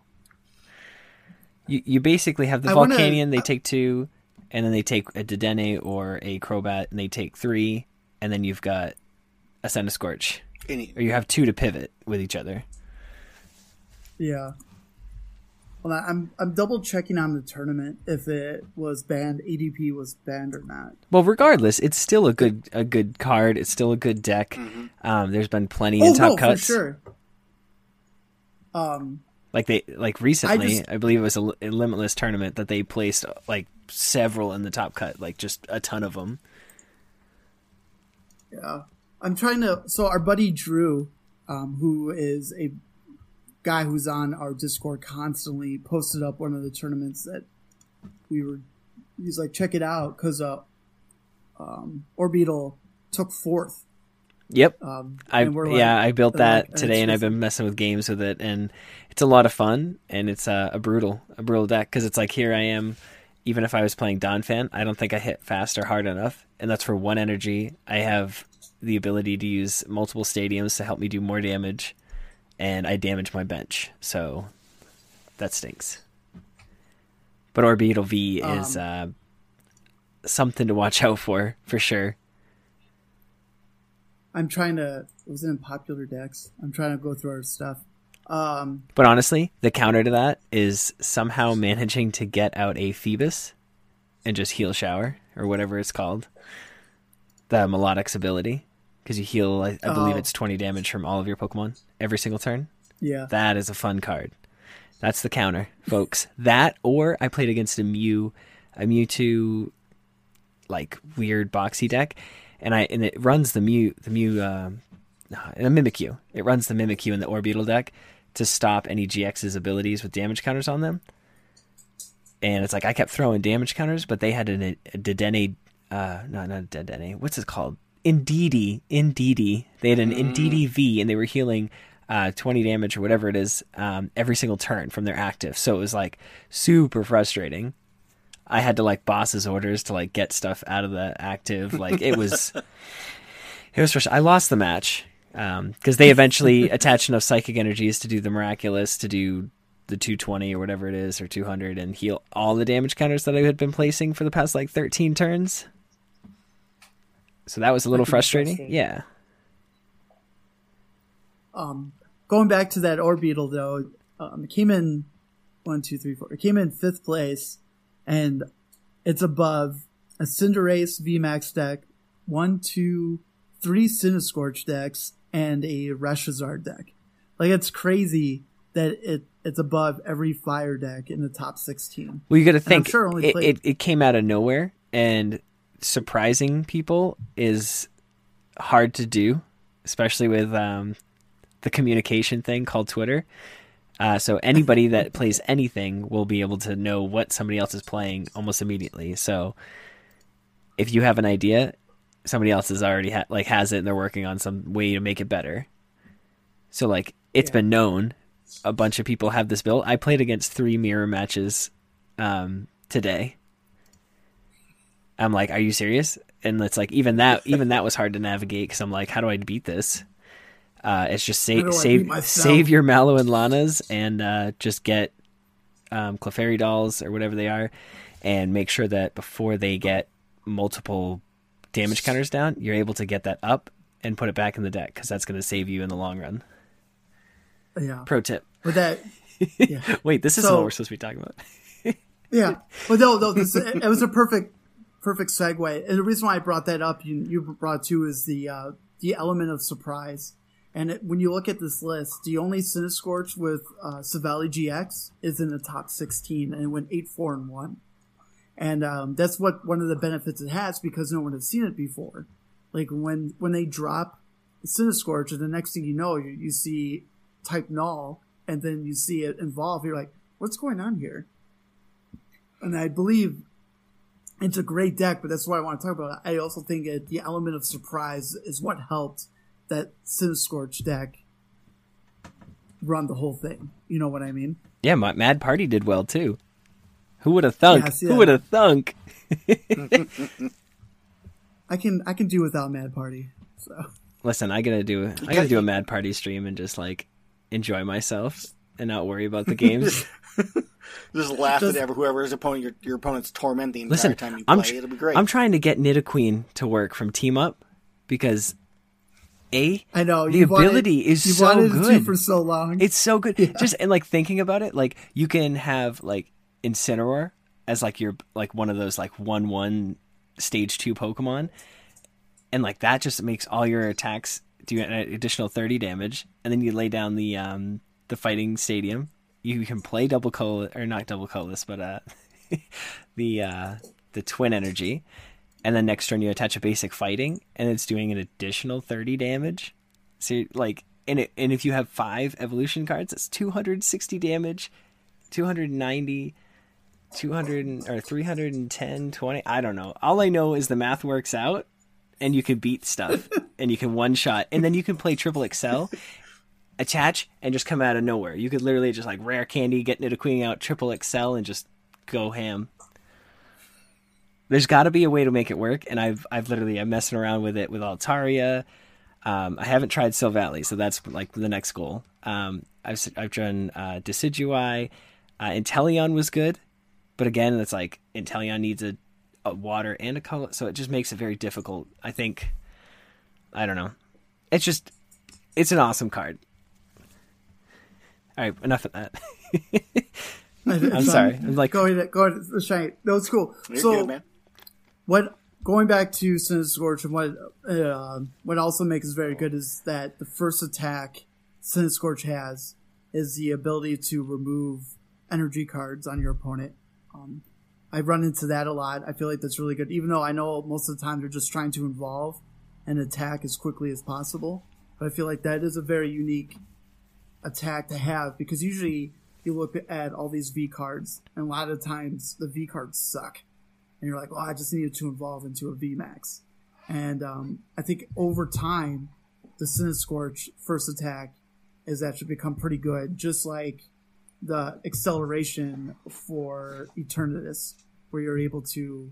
you you basically have the I wanna- they take two, and then they take a Dedenne or a Crobat, and they take three, and then you've got a Centiskorch. Any, Or you have two to pivot with each other. Yeah. Well, I'm I'm double checking on the tournament if it was banned, ADP was banned or not. Well, regardless, it's still a good a good card. It's still a good deck. Mhm. Um, there's been plenty oh in top no, cuts. for sure. Um, Like they like recently, I, just- believe it was a, a limitless tournament that they placed like several in the top cut, like just a ton of them. yeah, I'm trying to. So our buddy Drew, um, who is a guy who's on our Discord constantly, posted up one of the tournaments that we were. He's like, check it out because uh, um, Orbeetle took fourth. Yep. Um, I like- yeah, I built that like, today, and I've been messing with games with it, and it's a lot of fun, and it's uh, a brutal, a brutal deck because it's like here I am. Even if I was playing Donphan, I don't think I hit fast or hard enough, and that's for one energy. I have the ability to use multiple stadiums to help me do more damage, and I damage my bench, so that stinks. But Orbeetle V is Um, uh, something to watch [laughs] out for, for sure. I'm trying to. It was in popular decks? I'm trying to go through our stuff. Um, But honestly, the counter to that is somehow managing to get out a Phoebus and just heal shower or whatever it's called. The melodic's ability. Because you heal, I, I believe Oh. it's 20 damage from all of your Pokemon every single turn. yeah. That is a fun card. That's the counter, folks. that or I played against a Mew, a Mewtwo, like weird boxy deck, and I and it runs the Mew, the Mew, um, a Mimikyu. It runs the Mimikyu in the Orbeetle deck to stop any GX's abilities with damage counters on them. And it's like I kept throwing damage counters, but they had an, a Dedenne, uh, not not a Dedenne. What's it called? Indeedee, Indeedee. They had an Indeedee V, and they were healing uh, 20 damage or whatever it is um, every single turn from their active. So it was like super frustrating. I had to like boss's orders to like get stuff out of the active. Like it was, [laughs] it was frustrating. I lost the match because they eventually [laughs] attached enough psychic energies to do the miraculous, to do the 220 or whatever it is, or 200, and heal all the damage counters that I had been placing for the past like 13 turns. So that was a little frustrating. Yeah. Um, going back to that Orbeetle though, um, it came in one, two, three, four. It came in fifth place, and it's above a Cinderace VMAX deck, one, two, three Centiskorch decks, and a Reshazard deck. Like it's crazy that it it's above every fire deck in the top sixteen. Well, you got to think sure it, it, it came out of nowhere, and surprising people is hard to do, especially with um, the communication thing called Twitter. Uh, so anybody that [laughs] plays anything will be able to know what somebody else is playing almost immediately. So if you have an idea, somebody else has already ha- like has it, and they're working on some way to make it better. So like it's Yeah. been known, a bunch of people have this built. I played against three mirror matches um, today. I'm like, are you serious? And it's like even that even that was hard to navigate because I'm like, how do I beat this? Uh, it's just How save save save your Mallow and Lanas and uh, just get um, Clefairy dolls or whatever they are, and make sure that before they get multiple damage counters down, you're able to get that up and put it back in the deck because that's going to save you in the long run. Yeah, Pro tip. but that [laughs] yeah. Wait, this isn't So- what we're supposed to be talking about. [laughs] Yeah, but no, no, this, it was a perfect, perfect segue. And the reason why I brought that up, you, you brought too, is the uh, the element of surprise. And it, when you look at this list, the only Centiskorch with uh, Silvally GX is in the top 16 and it went 8 4 and 1. And um, that's what one of the benefits it has because no one has seen it before. Like when when they drop Centiskorch, and the next thing you know, you, you see type null, and then you see it involve. You're like, what's going on here? and I believe it's a great deck, but that's what I want to talk about. it. I also think it, the element of surprise is what helped that Centiskorch deck run the whole thing. You know what I mean? Yeah, my Mad Party did well too. Who would have thunk? Yeah, Who would have thunk? [laughs] I can I can do without Mad Party. So Listen, I gotta do I [laughs] gotta do a Mad Party stream and just like enjoy myself and not worry about the games. [laughs] Just laugh Just- at every, whoever's opponent your, your opponent's tormenting the Listen, entire time you play. I'm tr- It'll be great. I'm trying to get Nidoqueen to work from Team Up because a I know the you've wanted- ability is you've so wanted good for so long. It's so good. Just and like thinking about it, like you can have like Incineroar as like your like one of those like one one stage two Pokemon, and like that just makes all your attacks do an additional thirty damage, and then you lay down the um the fighting stadium. You can play double color or not double colorless, but uh [laughs] the uh the twin energy, and then next turn you attach a basic fighting, and it's doing an additional thirty damage. So like, and it, and if you have five evolution cards, it's 260 damage, 290, 200 or 310, 20. I don't know. All I know is the math works out, and you can beat stuff, [laughs] and you can one shot, and then you can play triple excel, attach, and just come out of nowhere. You could literally just like rare candy, getting get Nidoqueen out, triple excel, and just go ham. There's got to be a way to make it work, and I've I've literally I'm messing around with it with Altaria. Um, I haven't tried Silvally, so that's like the next goal. Um, I've I've done uh, Decidueye. Uh, Inteleon was good, but again, it's like Inteleon needs a, a water and a color, so it just makes it very difficult. I think. I don't know. It's just, it's an awesome card. All right, enough of that. [laughs] I'm I'm sorry. I'm like, Go ahead, go ahead, shine. No, it's cool. You're so good, man. what going back to Centiskorch and what uh, what also makes it very good is that the first attack Centiskorch has is the ability to remove energy cards on your opponent. Um, I run into that a lot. I feel like that's really good, even though I know most of the time they're just trying to involve and attack as quickly as possible. But I feel like that is a very unique attack to have because usually you look at all these V cards, and a lot of times the V cards suck and you're like, oh, I just needed to evolve into a V max." And um, I think over time, the Centiskorch first attack is actually become pretty good, just like the acceleration for Eternatus, where you're able to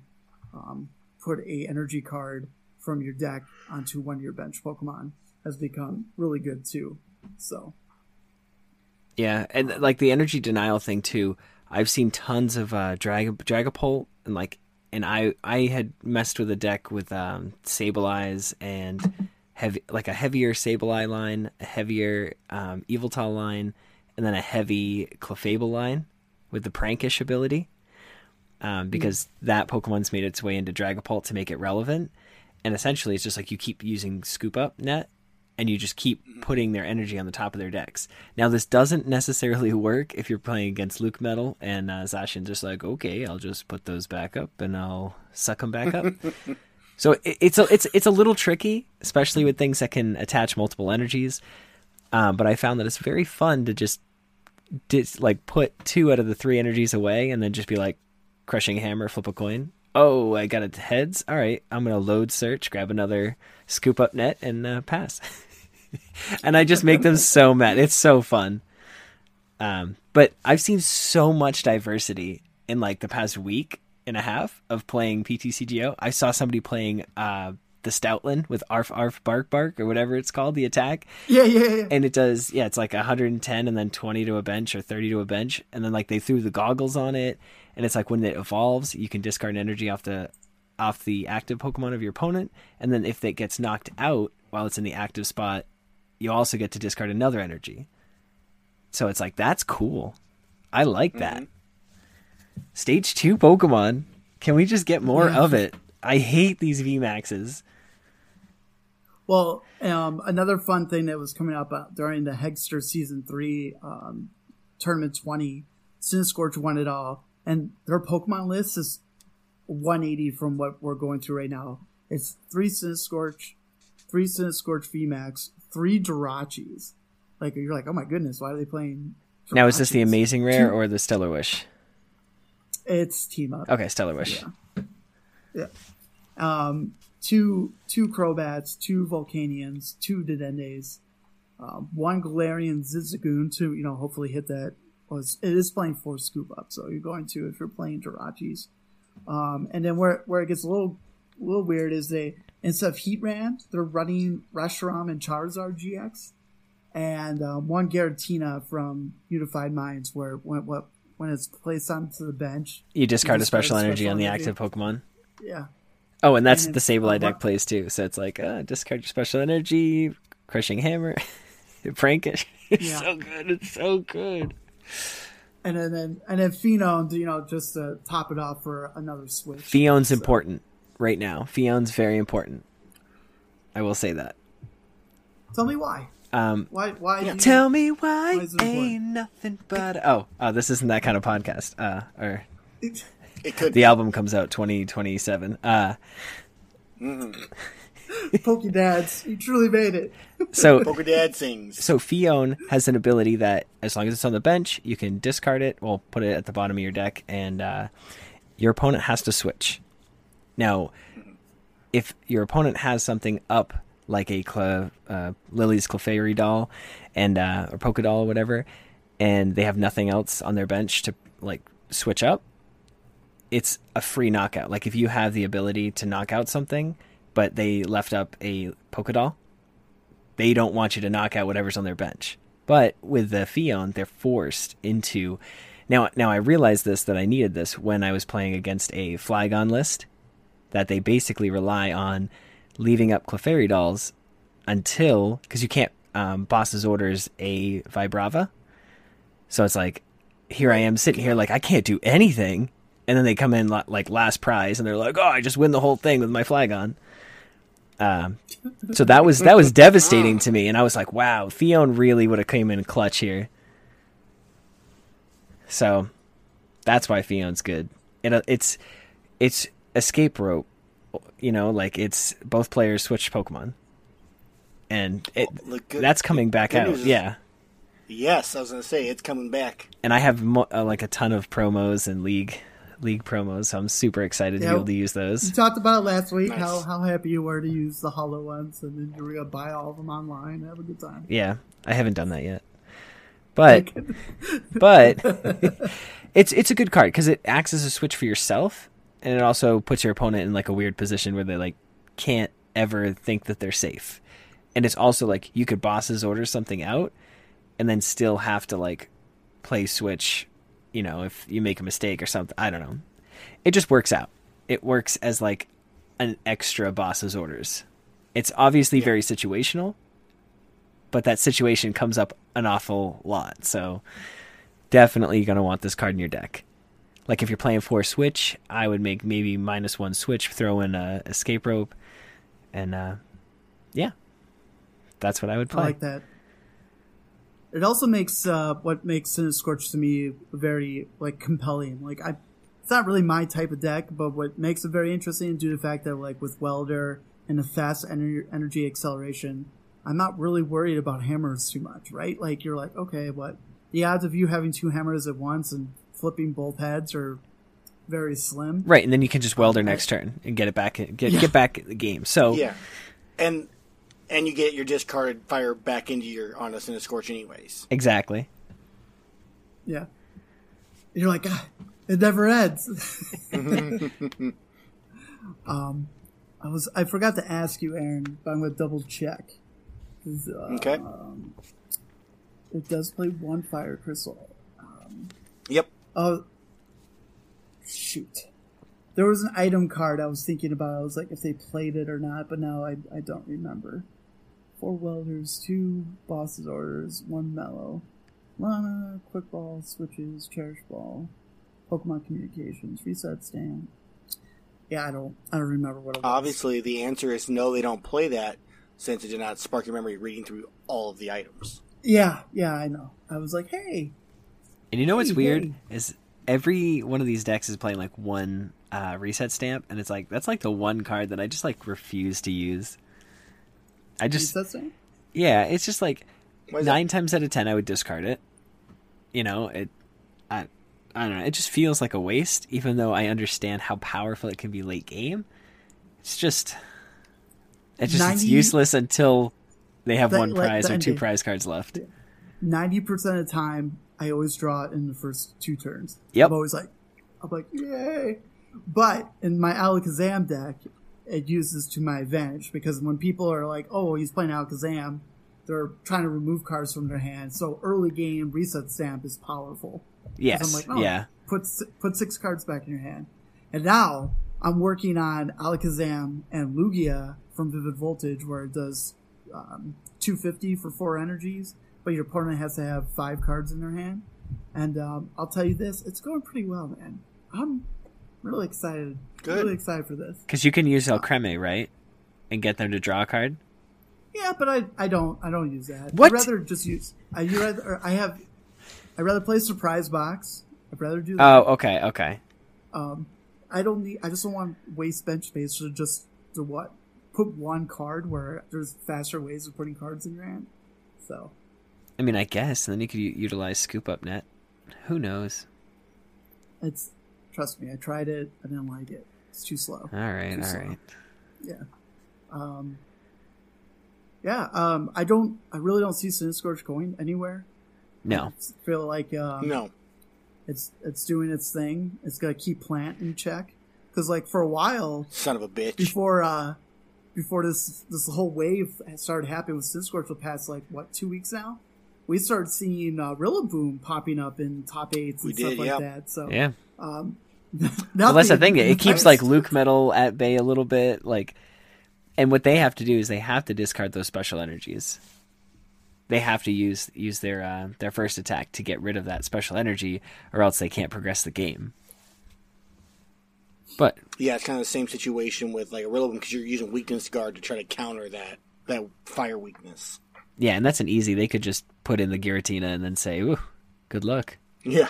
um, put a energy card from your deck onto one of your bench Pokemon has become really good too. So yeah, and like the energy denial thing too. I've seen tons of uh, Drag Dragapult and like, and I I had messed with a deck with um, Sableyes and heavy like a heavier Sableye line, a heavier um, Eviltal line, and then a heavy Clefable line with the Prankish ability. Um, because that Pokemon's made its way into Dragapult to make it relevant, and essentially it's just like you keep using Scoop Up Net, and you just keep putting their energy on the top of their decks. Now, this doesn't necessarily [laughs] work if you're playing against Luke Metal and uh, Zacian's just like, okay, I'll just put those back up and I'll suck them back up. [laughs] so it, it's a it's it's a little tricky, especially with things that can attach multiple energies. Um, but I found that it's very fun to just dis, like put two out of the three energies away and then just be like crushing hammer, flip a coin. Oh, I got it heads. All right, I'm gonna load search, grab another scoop up net, and uh, pass. [laughs] [laughs] and I just make them so mad. It's so fun. Um, but I've seen so much diversity in like the past week and a half of playing PTCGO. I saw somebody playing uh, the Stoutland with Arf Arf Bark Bark or whatever it's called, the attack. yeah, yeah, yeah. And it does, yeah, it's like 110 and then 20 to a bench or 30 to a bench. And then like they threw the goggles on it. And it's like when it evolves, you can discard energy off the off the active Pokemon of your opponent. And then if it gets knocked out while it's in the active spot, you also get to discard another energy. So it's like that's cool. I like that. Stage two Pokemon. Can we just get more Yeah. of it? I hate these VMAXs. Well, um, another fun thing that was coming up uh, during the Hegster season three um, tournament twenty, Centiskorch won it all, and their Pokemon list is 180 from what we're going through right now. It's three Centiskorch, three Centiskorch VMAX, three Jirachis. Like you're like, oh my goodness, why are they playing? Now is this the Amazing Rare or the Stellar Wish? It's team up. Okay, Stellar Wish. Yeah. Um, two two Crobats, two Volcanions, two Dedennes, um, one Galarian Zigzagoon to you know hopefully hit that. Was it is playing four scoop up, so you're going to if you're playing Jirachis. Um, and then where where it gets a little a little weird is they instead of Heatran, they're running Reshiram and Charizard GX, and um, one Giratina from Unified Minds, where when what when it's placed onto the bench, You discard a special energy special on the energy. active Pokemon. yeah, Oh, and that's And the Sableye deck plays too. So it's like uh, discard your special energy, crushing hammer, [laughs] prankish. It's Yeah. so good. It's so good. and then, then and then Phenom, you know, just to top it off for another switch. Phione's So- important right now. Phione's very important. I will say that. Tell me why. Um, Why? Why? do you- tell me why Why ain't nothing but oh oh this isn't that kind of podcast. Uh, or It could. the album comes out twenty twenty seven. Uh, [laughs] Pokedads, you truly made it. [laughs] so Pokedad sings. So Fion has an ability that, as long as it's on the bench, you can discard it. Well, put it at the bottom of your deck, and uh, your opponent has to switch. Now, if your opponent has something up, like a uh, Lily's Clefairy doll, and uh, or Poké doll, or whatever, and they have nothing else on their bench to like switch up, it's a free knockout. Like if you have the ability to knock out something, but they left up a Poké doll, they don't want you to knock out whatever's on their bench. But with the Phione, they're forced into. Now, now I realized this that I needed this when I was playing against a Flygon list, that they basically rely on leaving up Clefairy dolls until because you can't um, boss's orders a Vibrava, So it's like, here I am sitting here like I can't do anything, and then they come in like last prize, and they're like, oh, I just win the whole thing with my Flygon. Um, so that was that was devastating to me, and I was like, wow, Phione really would have came in clutch here. So that's why Phione's good. It, it's it's escape rope, you know, like it's both players switch Pokemon, and it Well, good- that's coming back out. is- Yeah, Yes, I was gonna say it's coming back. and I have mo- uh, like a ton of promos and league league promos, so I'm super excited to be able to use You those. talked about it last week Nice. how, how happy you were to use the holo ones, and then you were gonna buy all of them online and have a good time. Yeah, I haven't done that yet, but [laughs] but [laughs] it's it's a good card because it acts as a switch for yourself, and it also puts your opponent in like a weird position where they like can't ever think that they're safe, and it's also like you could bosses order something out, and then still have to like play switch, you know, if you make a mistake or something. I don't know. It just works out. It works as like an extra boss's orders. It's obviously very situational, but that situation comes up an awful lot. So definitely gonna want this card in your deck. Like if you're playing four switch, I would make maybe minus one switch, throw in a escape rope, and uh, yeah, that's what I would I play. like that. It also makes uh, what makes Scorch to me very like compelling. Like I, it's not really my type of deck, but what makes it very interesting due to the fact that like with Welder and the fast ener- energy acceleration, I'm not really worried about hammers too much, right? Like you're like, okay, what the odds of you having two hammers at once and flipping both heads are very slim. Right, and then you can just weld welder next turn and get it back, in, get get back in the game. So Yeah, and and you get your discarded fire back into your honest and scorch anyways. exactly. Yeah. You're like, ah, it never ends. [laughs] um, I was I forgot to ask you, Aaron, but I'm gonna double check. Uh, Okay. It does play one fire crystal. Yep. Oh, shoot. There was an item card I was thinking about. I was like, if they played it or not, but now I, I don't remember. Four welders, two bosses orders, one mellow, Lana, quick ball, switches, cherish ball, Pokemon communications, reset stand. Yeah, I don't, I don't remember what it was. Obviously, the answer is no. They don't play that since it did not spark your memory reading through all of the items. Yeah, yeah, I know. I was like, hey, And you know what's weird is every one of these decks is playing like one uh, reset stamp, and it's like that's like the one card that I just like refuse to use. I just yeah, it's just like that? nine times out of ten I would discard it. You know it. I I don't know. It just feels like a waste, even though I understand how powerful it can be late game. It's just it's just it's useless until they have The- one prize the or two prize cards left. Ninety percent of the time, I always draw it in the first two turns. Yep. I'm always like, I'm like, yay! But in my Alakazam deck, it uses to my advantage because when people are like, "Oh, he's playing Alakazam," they're trying to remove cards from their hand. So early game reset stamp is powerful. Yes. I'm like, oh, yeah. Put put six cards back in your hand. And now I'm working on Alakazam and Lugia from Vivid Voltage, where it does um, 250 for four energies, but your opponent has to have five cards in their hand. And um, I'll tell you this, it's going pretty well, man. I'm really excited. Good. Really excited for this. Because you can use El Creme, right? And get them to draw a card. Yeah, but I, I don't I don't use that. What? I'd rather just use I you rather I have I rather play surprise box. I'd rather do that. Oh, okay, okay. Um, I don't need. I just don't want waste bench space to just to what put one card where there's faster ways of putting cards in your hand. So I mean, I guess. And then you could u- utilize Scoop Up Net. Who knows? it's trust me. I tried it. I didn't like it. It's too slow. All right, Too all slow. right. Yeah. Um. Yeah. Um. I don't. I really don't see Centiskorch going anywhere. No. I feel like um, No. it's it's doing its thing. It's gonna keep plant in check because like for a while Son of a bitch. before uh before this this whole wave started happening with Centiskorch for the past like what two weeks now, we started seeing uh, Rillaboom popping up in top eights and We stuff did, like yeah. that. So Yeah. um, [laughs] Well, that's the thing. It keeps like Luke Metal at bay a little bit. Like, and what they have to do is they have to discard those special energies. they have to use use their uh, their first attack to get rid of that special energy, or else they can't progress the game. But Yeah, it's kind of the same situation with like a Rillaboom because you're using Weakness Guard to try to counter that that fire weakness. Yeah, and that's an easy. They could just put in the Giratina and then say, "Ooh, good luck." Yeah,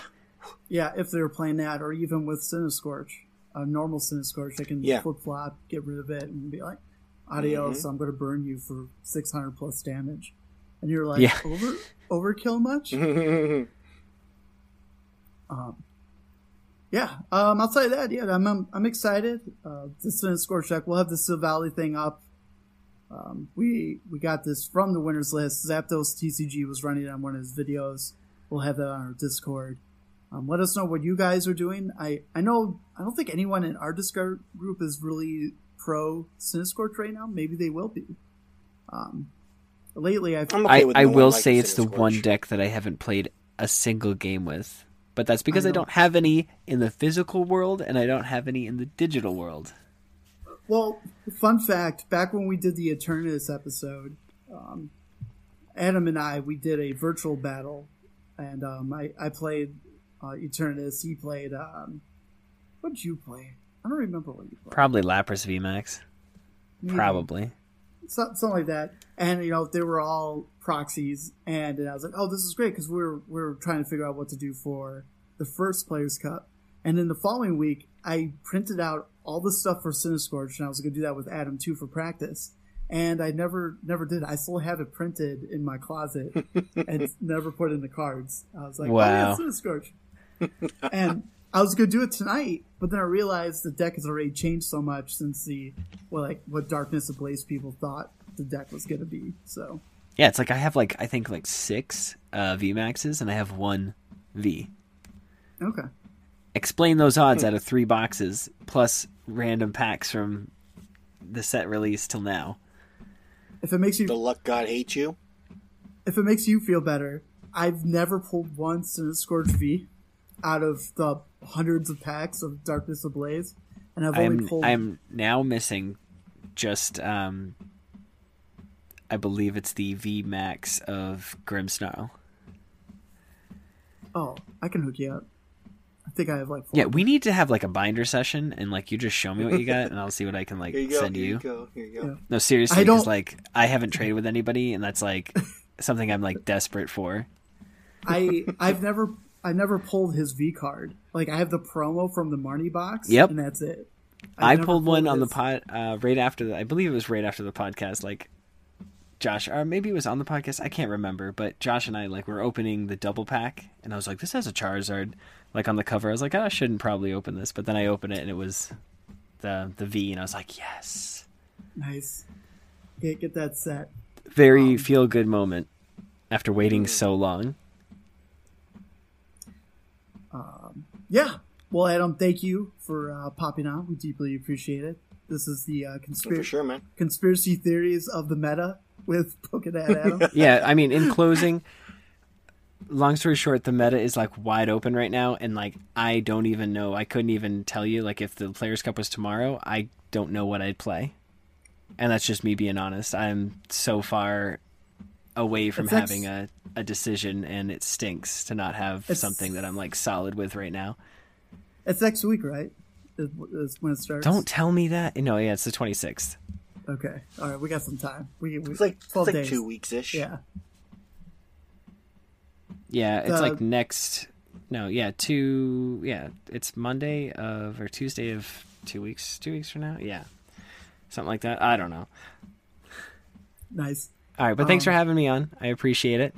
Yeah, if they were playing that, or even with Centiskorch, a normal Centiskorch, they can Yeah. flip flop, get rid of it, and be like, "Adios, I'm going to burn you for 600 plus damage." And you're like, Yeah. "Over overkill much?" [laughs] um, yeah. Um, outside of that, yeah, I'm I'm, I'm excited. Uh, the Centiskorch deck, we'll have the Silvally thing up. Um, we we got this from the winners list. Zapdos TCG was running on one of his videos. We'll have that on our Discord. Um, let us know what you guys are doing. I, I know I don't think anyone in our Discord group is really pro Centiskorch right now. Maybe they will be. Um, lately, I've I'm okay I, with I no will liking say it's the one deck that I haven't played a single game with, but that's because I I, don't have any in the physical world and I don't have any in the digital world. Well, fun fact: back when we did the Eternatus episode, um, Adam and I we did a virtual battle, and um, I I played uh, Eternatus. He played. Um, what did you play? I don't remember what you played. Probably Lapras VMAX. Probably. So- something like that. And you know, they were all proxies, and, and I was like, "Oh, this is great" because we're we're trying to figure out what to do for the first Players Cup. And then the following week, I printed out all the stuff for Centiskorch, and I was going to do that with Adam too for practice. And I never never did. I still have it printed in my closet [laughs] and never put in the cards. I was like, Wow. "Oh yeah, Centiskorch," and I was going to do it tonight, but then I realized the deck has already changed so much since the well, like what Darkness Ablaze people thought the deck was going to be. So Yeah, it's like I have like I think like six uh, VMAXs and I have one V. okay, Explain those odds out of three boxes plus random packs from the set release till now. if it makes you The luck god hates you. if it makes you feel better, I've never pulled once in a Scorch V out of the hundreds of packs of Darkness Ablaze, and I've only I'm pulled. I'm now missing just um I believe it's the V Max of Grimmsnarl. oh, I can hook you up. I think I have like four. Yeah, we need to have like a binder session and like you just show me what you got [laughs] and I'll see what I can like Here you go. send here you. you go. Here you go. Yeah. No, seriously, I because don't- like I haven't traded with anybody and that's like [laughs] something I'm like desperate for. I I've never I've never pulled his V card. Like I have the promo from the Marnie box. Yep. and that's it. I've I never pulled one on the his- pod uh, right after the, I believe it was right after the podcast. Like Josh, or maybe it was on the podcast. I can't remember, but Josh and I like were opening the double pack, and I was like, "This has a Charizard." Like on the cover, I was like, oh, "I shouldn't probably open this," but then I opened it and it was the the V, and I was like, "Yes!" Nice. Get get that set. Very Um, feel good moment after waiting so long. Yeah. Well, Adam, thank you for uh, popping on. We deeply appreciate it. This is the uh, conspiracy sure, conspiracy theories of the meta with Pokedad Adam. [laughs] yeah, I mean, in closing, long story short, the meta is like wide open right now, and like I don't even know. I couldn't even tell you like if the Players Cup was tomorrow. I don't know what I'd play, and that's just me being honest. I'm so far away from It's ex- having a a decision, and it stinks to not have It's- something that I'm like solid with right now. it's next week, right? Is, is when it starts. Don't tell me that. No, yeah, it's the 26th. Okay. All right. We got some time. We, we It's like it's like days. two weeks ish. Yeah. Yeah, it's The- like next. No, yeah, two. Yeah, it's Monday of or Tuesday of two weeks. Two weeks from now. Yeah, something like that. I don't know. Nice. All right, but thanks Um, for having me on. I appreciate it.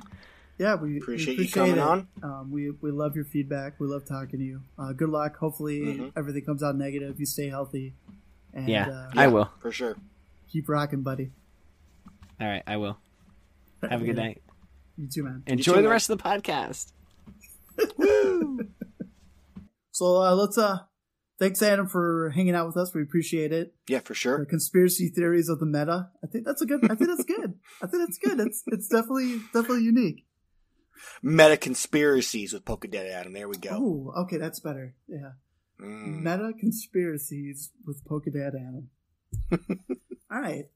Yeah, we we Appreciate you coming it. on. Um, we we love your feedback. We love talking to you. Uh, good luck. Hopefully Mhm. everything comes out negative. You stay healthy. And, Yeah, uh, I will. For sure. keep rocking, buddy. All right, I will. Have a good night. You too, man. Enjoy too, the man. rest of the podcast. [laughs] So uh, let's uh, thanks Adam for hanging out with us. We appreciate it. Yeah, for The sure. conspiracy theories of the meta. I think that's a good. I think that's good. I think that's good. It's it's definitely definitely unique. Meta conspiracies with Pokedad Adam. There we go. Oh, okay, that's better. Yeah. Mm. Meta conspiracies with Pokedad Adam. [laughs] All right.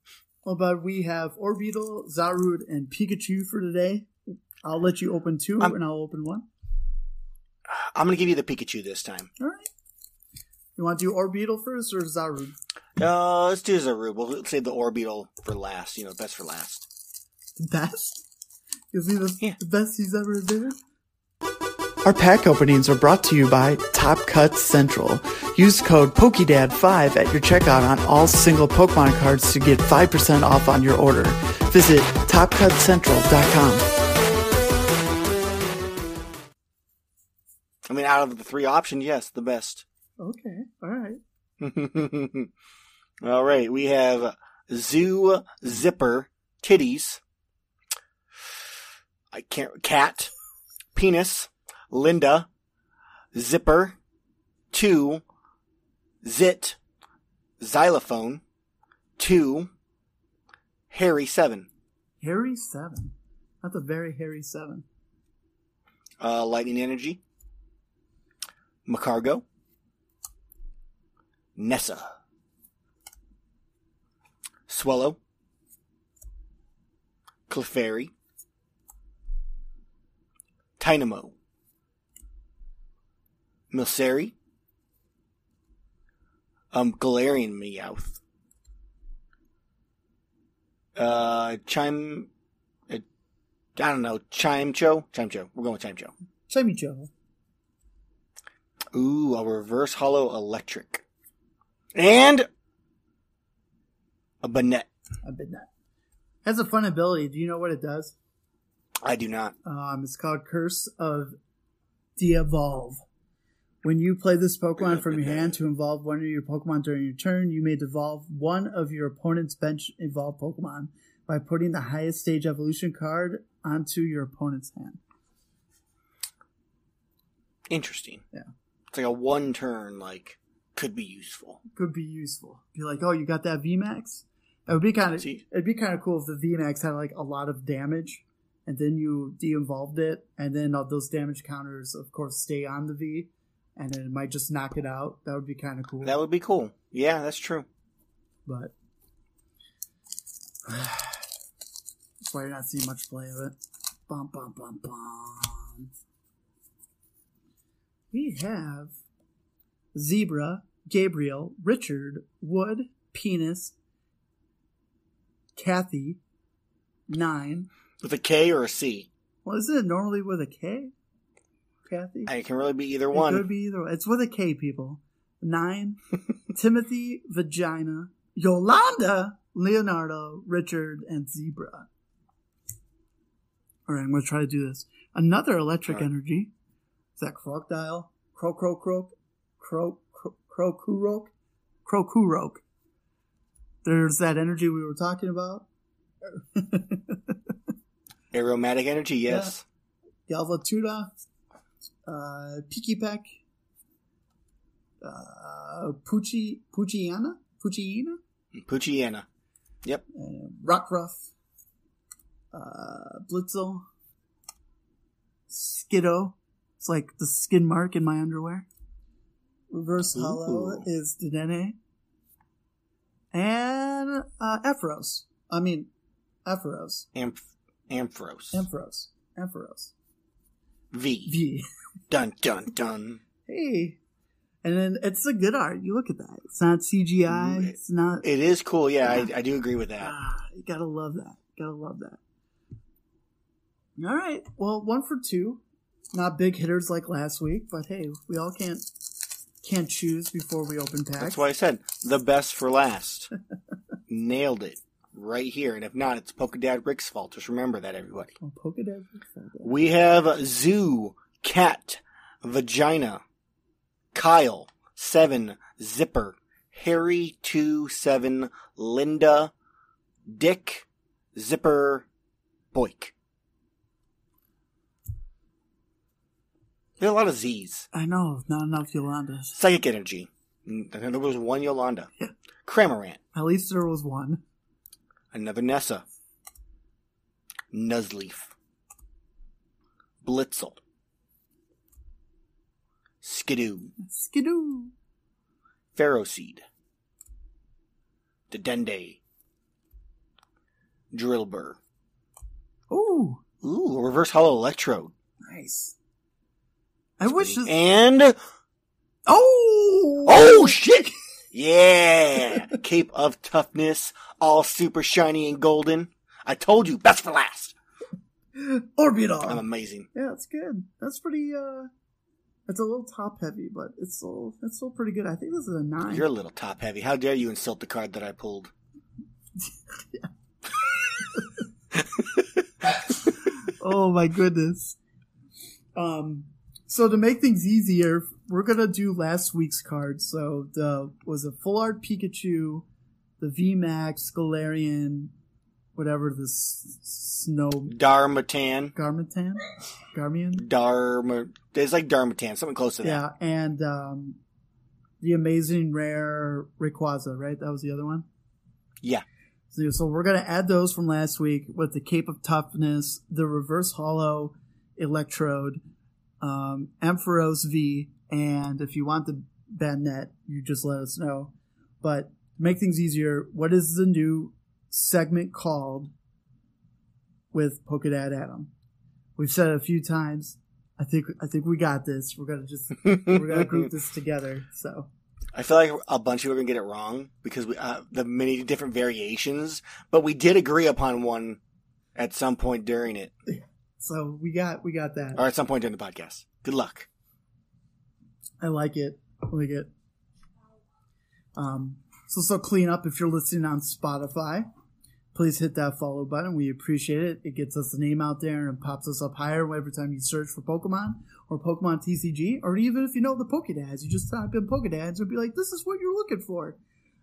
Well, but we have Orbeetle, Zarude, and Pikachu for today. I'll let you open 2 I'm- and I'll open one. I'm gonna give you the Pikachu this time. All right. You want to do Orbeetle first or Zarude? Uh, let's do Zarude. We'll save the Orbeetle for last. You know, best for last. The best? Is he the, Yeah. the best he's ever been? Our pack openings are brought to you by Top Cut Central. Use code PokeDad5 at your checkout on all single Pokemon cards to get 5% off on your order. Visit TopCutCentral.com. I mean, out of the three options, yes, the best. [laughs] Okay, all right. All right, we have Zoo Zipper Titties. I can't. Cat, Penis, Linda, Zipper, Two, Zit, Xylophone, Two, Harry Seven, Harry 7. That's a very hairy 7. uh, Lightning Energy, Magcargo, Nessa, Swallow, Clefairy, Tynamo, Milcery, um, Galarian Meowth, uh, Chime, uh, I don't know, Chimecho? Chimecho. We're going with. Chimmy Joe. Ooh, a reverse holo electric. And a Banette. I've been. Has a fun ability. Do you know what it does? I do not. Um, it's called Curse of De-Evolve. When you play this Pokemon from your hand to involve one of your Pokemon during your turn, you may devolve one of your opponent's bench evolved Pokemon by putting the highest stage evolution card onto your opponent's hand. Interesting. Yeah. It's like a one turn, like, could be useful. Could be useful. Be like, oh, you got that VMAX? It would be kind of it'd be kind of cool if the VMAX had like a lot of damage, and then you de-involved it, and then all those damage counters, of course, stay on the V, and then it might just knock it out. That would be kind of cool. That would be cool. Yeah, that's true. but [sighs] that's why you're not seeing much play of it. Bum bum bum bum. We have Zebra, Gabriel, Richard, Wood, Penis, Kathy, Nine. With a K or a C. Well, isn't it normally with a K? Kathy? It can really be either It one. could be either. It's with a K, people. Nine, [laughs] Timothy, Vagina, Yolanda, Leonardo, Richard, and Zebra. All right, I'm going to try to do this. Another electric right. energy. Is that Crocodile? Croak, croak, croo croak, croakurok, croakurok. There's that energy we were talking about. [laughs] Aromatic energy, yes. Galvatuda, uh, Pikipek, uh, Pucci, Pucciana, Pucciina, Poochiana. Yep. uh, Rockruff, uh, Blitzle, Skiddo. It's like the skin mark in my underwear. Reverse Holo is Dedenne. And, uh, Ephros. I mean, Ephros. Amph- Ampharos. Ampharos. Ampharos. v. V. Dun dun dun. hey. And then it's a good art. You look at that. It's not CGI. It's not. It is cool. Yeah, I, I do agree with that. Ah, you gotta love that. Gotta love that. All right. Well, one for two. Not big hitters like last week, but hey, we all can't can't choose before we open packs. That's why I said the best for last. [laughs] Nailed it right here. And if not, it's Pokedad Rick's fault. Just remember that, everybody. Oh, Pokedex. We have Zoo, Cat, Vagina, Kyle, Seven, Zipper, Harry, Two, Seven, Linda, Dick, Zipper, Boik. There are a lot of Z's. I know, not enough Yolandas. Psychic Energy. Mm, There was one Yolanda. Yeah. Cramorant. At least there was one. Another Nessa. Nuzleaf. Blitzle. Skiddo. Skiddo. Pharaoh Seed. Dedenne. Drillbur. Ooh, Ooh, a reverse holo electrode. nice. I wish this. And Oh, oh shit! Yeah, [laughs] Cape of Toughness, all super shiny and golden. I told you, best for last. Orbeetle. I'm amazing. Yeah, that's good. That's pretty. uh It's a little top heavy, but it's still it's still pretty good. I think this is a nine. You're a little top heavy. How dare you insult the card that I pulled? [laughs] [laughs] oh my goodness. Um, so to make things easier, we're gonna do last week's cards. So the was a full art Pikachu, the VMAX Galarian, whatever the s- snow Darmatan. Garmentan, Garmian, Dharma. It's like Darmatan, something close to that. yeah, and um, the amazing rare Rayquaza, right? That was the other one. Yeah. So, so we're gonna add those from last week with the Cape of Toughness, the Reverse Holo Electrode, um, Ampharos V, and if you want the Banette, you just let us know. But to make things easier, what is the new segment called with Pokedad Adam? We've said it a few times. I think I think we got this. We're gonna just we're gonna group this [laughs] together. So I feel like a bunch of people are gonna get it wrong because we uh, the many different variations, but we did agree upon one at some point during it, so we got we got that. or at some point during the podcast. Good luck. I like it. I like it. Um, so so clean up if you're listening on Spotify. Please hit that follow button. We appreciate it. It gets us the name out there and pops us up higher every time you search for Pokemon or Pokemon TCG, or even if you know the Pokedads, you just type in Pokedads and be like, "This is what you're looking for,"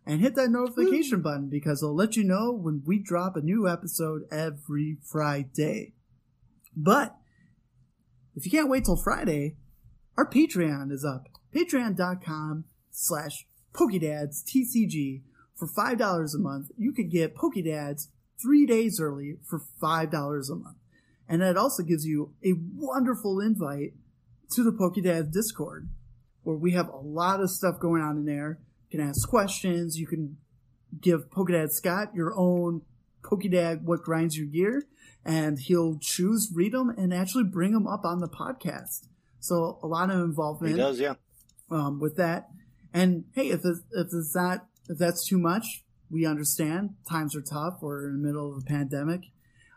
and hit that notification button because it'll let you know when we drop a new episode every Friday. But if you can't wait till Friday, our Patreon is up. Patreon.com slash Pokedads TCG. For $5 a month, you could get Pokedads three days early for $5 a month. And that also gives you a wonderful invite to the Pokedads Discord, where we have a lot of stuff going on in there. You can ask questions, you can give Pokedad Scott your own Pokedad What Grinds Your Gear, and he'll choose, read them, and actually bring them up on the podcast. So a lot of involvement He does, yeah. um, with that. And hey, if it's, if it's not if that's too much, we understand. Times are tough. We're in the middle of a pandemic.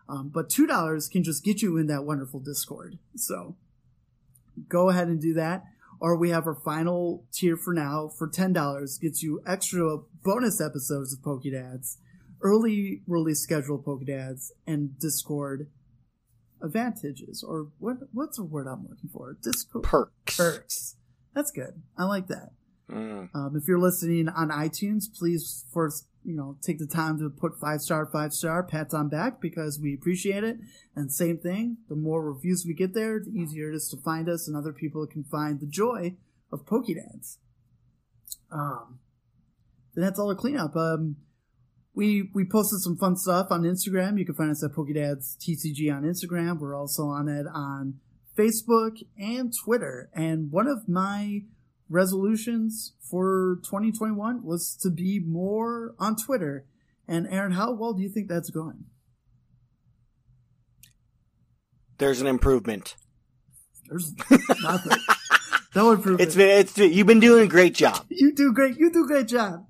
Um, but two dollars can just get you in that wonderful Discord. So go ahead and do that. Or we have our final tier for now for ten dollars gets you extra bonus episodes of Pokedads, early release schedule Pokedads, and Discord advantages. Or what? What's the word I'm looking for? Discord Perks. perks. That's good. I like that. Mm. Um, if you're listening on iTunes, please first, you know, take the time to put five star, five star, pats on back because we appreciate it. And same thing, the more reviews we get there, the easier it is to find us and other people can find the joy of Pokedads. Um, then that's all the cleanup. Um, we, we posted some fun stuff on Instagram. You can find us at Pokedads TCG on Instagram. We're also on it on Facebook and Twitter. And one of my resolutions for 2021 was to be more on Twitter. And Aaron, how well do you think that's going? There's an improvement. There's nothing. [laughs] no improvement. It's been, it's you've been doing a great job. you do great. You do a great job.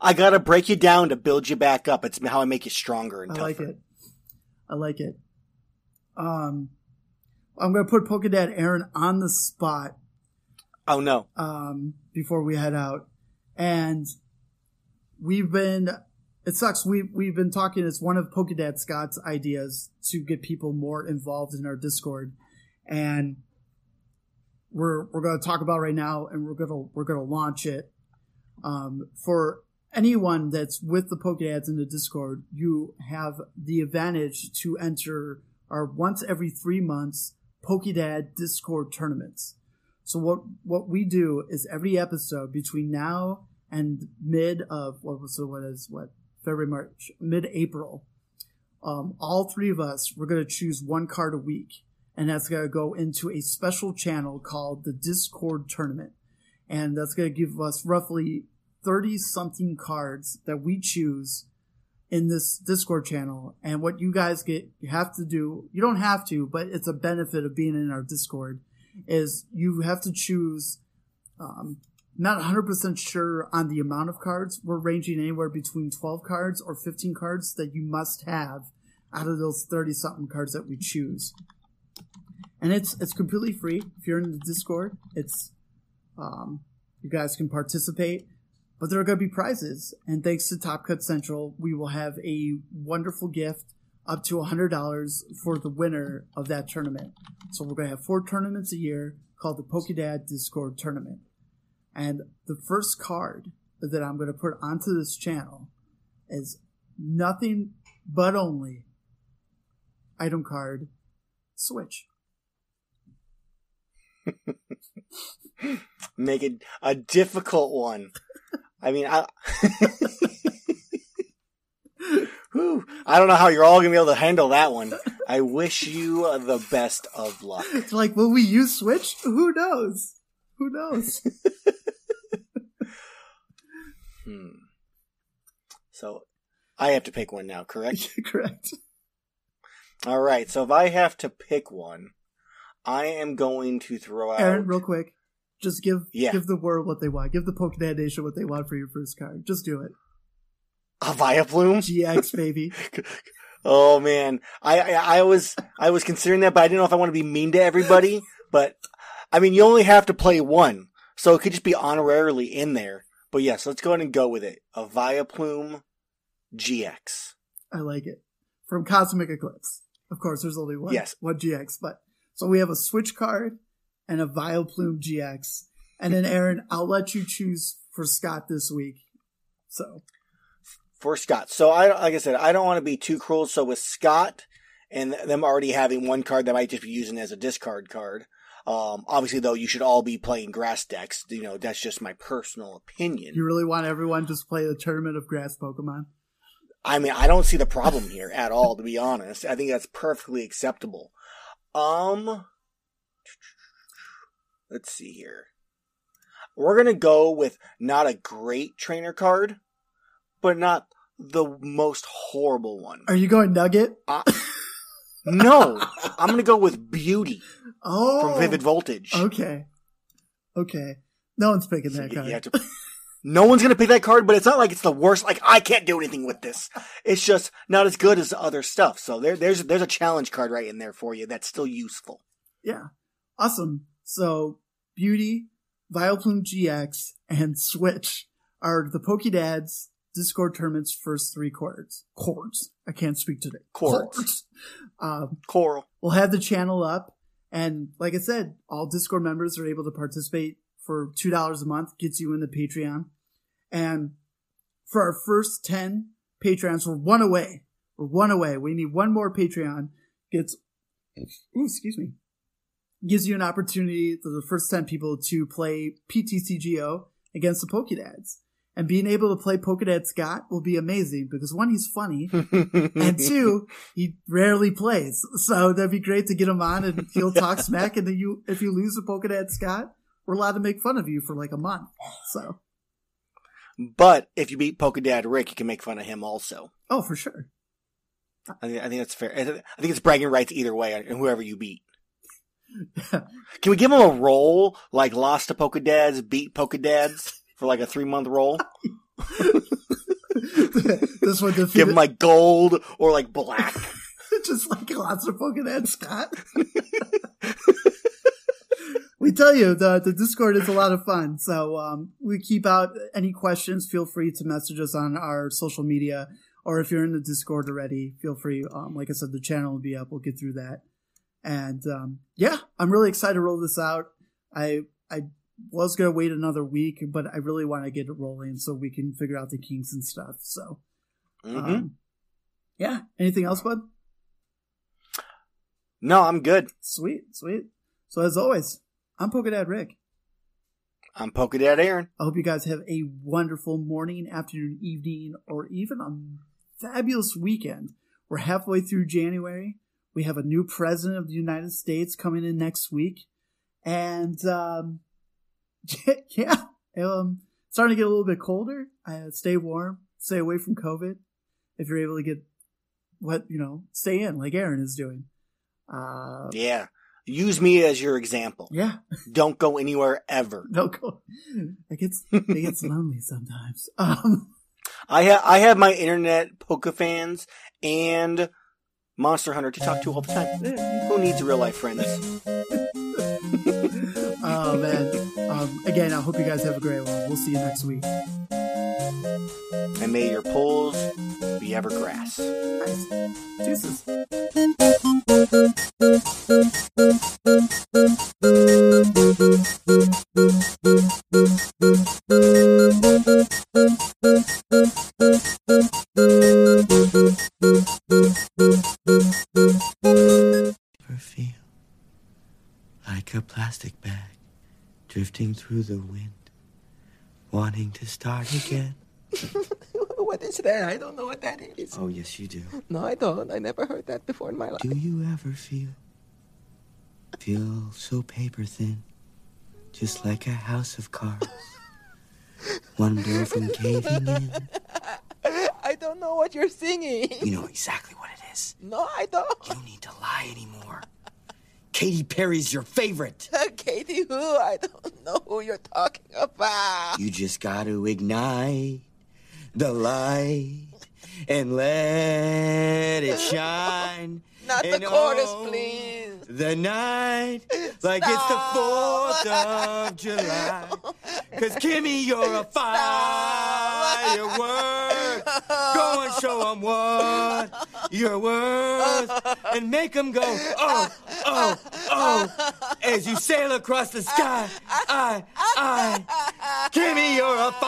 I gotta break you down to build you back up. It's how I make you stronger and I tougher. like it. I like it. Um, I'm gonna put Pokedad Aaron on the spot Oh no. um, before we head out. And we've been, it sucks. We, we've been talking, it's one of Pokedad Scott's ideas to get people more involved in our Discord. And we're, we're going to talk about right now and we're to, we're going to launch it. Um, for anyone that's with the Pokedads in the Discord, you have the advantage to enter our once every three months Pokedad Discord tournaments. So what what we do is every episode between now and mid of what was so what is what February March mid April, um, all three of us we're gonna choose one card a week, and that's gonna go into a special channel called the Discord Tournament, and that's gonna give us roughly thirty something cards that we choose in this Discord channel. And what you guys get, you have to do, you don't have to, but it's a benefit of being in our Discord, is you have to choose, um, not 100% sure on the amount of cards. We're ranging anywhere between 12 cards or 15 cards that you must have out of those 30 something cards that we choose. And it's it's completely free. If you're in the Discord, it's um, you guys can participate, but there are going to be prizes. And thanks to Top Cut Central, we will have a wonderful gift up to $100 for the winner of that tournament. So we're going to have four tournaments a year called the Pokedad Discord Tournament. And the first card that I'm going to put onto this channel is nothing but only item card Switch. Make it a difficult one. I mean, I. [laughs] Whew. I don't know how you're all gonna be able to handle that one. I wish you the best of luck. It's like, will we use Switch? Who knows? Who knows? [laughs] hmm. So, I have to pick one now, correct? [laughs] Correct. All right. So if I have to pick one, I am going to throw out. Aaron, real quick, just give Yeah. give the world what they want. Give the Pokédex Nation what they want for your first card. Just do it. a Vileplume. GX [laughs] baby. Oh man, I, I I was I was considering that, but I didn't know if I want to be mean to everybody. [laughs] But I mean, you only have to play one, so it could just be honorarily in there. But yes, let's go ahead and go with it. A Vileplume GX. I like it. From Cosmic Eclipse. Of course, there's only one. Yes. One GX, but so we have a Switch card and a Vileplume GX. And then Aaron, I'll let you choose for Scott this week. So for Scott. So I, like I said, I don't want to be too cruel. So with Scott and them already having one card that might just be using as a discard card. Um, obviously though, you should all be playing grass decks. You know, that's just my personal opinion. you really want everyone to just play the tournament of grass Pokemon? I mean, I don't see the problem here at all, to be honest. I think that's perfectly acceptable. Um, let's see here. We're gonna go with not a great trainer card, but not the most horrible one. Are you going Nugget? [laughs] No, I'm gonna go with Beauty Oh, from Vivid Voltage. Okay. Okay. No one's picking So that you- card. you have to- no one's gonna pick that card, but it's not like it's the worst. Like I can't do anything with this. It's just not as good as other stuff. So there, there's there's a challenge card right in there for you that's still useful. Yeah. Awesome. So Beauty, Vileplume GX, and Switch are the Pokedads Discord tournament's first three chords. Chords. I can't speak today. Chords. Um, Coral. we'll have the channel up, and like I said, all Discord members are able to participate for two dollars a month. Gets you in the Patreon, and for our first ten Patreons, we're one away. We're one away. We need one more Patreon. Gets, ooh, excuse me, gives you an opportunity for the first ten people to play PTCGO against the Pokedads. And being able to play Pokedad Scott will be amazing because one, he's funny, and [laughs] two, he rarely plays. So that'd be great to get him on and he'll talk [laughs] smack. And then you, if you lose to Pokedad Scott, we're allowed to make fun of you for like a month. So, But if you beat Pokedad Rick, you can make fun of him also. oh, for sure. I think, I think that's fair. I think it's bragging rights either way, and whoever you beat. [laughs] Can we give him a roll like lost to Pokedads, beat Pokedads for like a three month roll? [laughs] this one Give him like gold or like black. [laughs] just like lots of Pokedad Scott. We tell you the the Discord is a lot of fun. So um, we keep out any questions. Feel free to message us on our social media, or if you're in the Discord already, feel free. Um, like I said, the channel will be up. We'll get through that. And um, yeah, I'm really excited to roll this out. I I was gonna wait another week, but I really want to get it rolling so we can figure out the kinks and stuff. So hmm um, yeah. Anything else, bud? no, I'm good. Sweet, sweet. So as always, I'm Pokedad Rick. I'm Pokedad Aaron. I hope you guys have a wonderful morning, afternoon, evening, or even a fabulous weekend. We're halfway through January. We have a new president of the United States coming in next week. And um [laughs] yeah, um starting to get a little bit colder. Uh, stay warm, stay away from COVID. if you're able to get what you know, stay in like Aaron is doing. Uh, Yeah. Use me as your example. yeah, Don't go anywhere ever. [laughs] no, go. It gets it gets lonely sometimes. [laughs] Um, I have I have my internet Poke fans and Monster Hunter to talk to all the time. Who needs real life friends? [laughs] oh man. Um, again, I hope you guys have a great one. We'll see you next week. And may your poles be ever grass. Nice. Deuces. ever feel like a plastic bag drifting through the wind, wanting to start again? That? I don't know what that is. Oh, yes, you do. No, I don't. I never heard that before in my life. Do you ever feel feel so paper thin, just like a house of cards? [laughs] One Wonder from caving in. I don't know what you're singing. You know exactly what it is. No, I don't. You don't need to lie anymore. Katy Perry's your favorite. [laughs] Katie, who? I don't know who you're talking about. You just got to ignite the light and let it shine. Not the And chorus, oh, please. The night, like it's the 4th of July. [laughs] Cause Kimmy, you're a firework. Go and show them what you're worth. And make them go, oh, oh, oh. As you sail across the sky, I, I. Kimmy, you're a firework.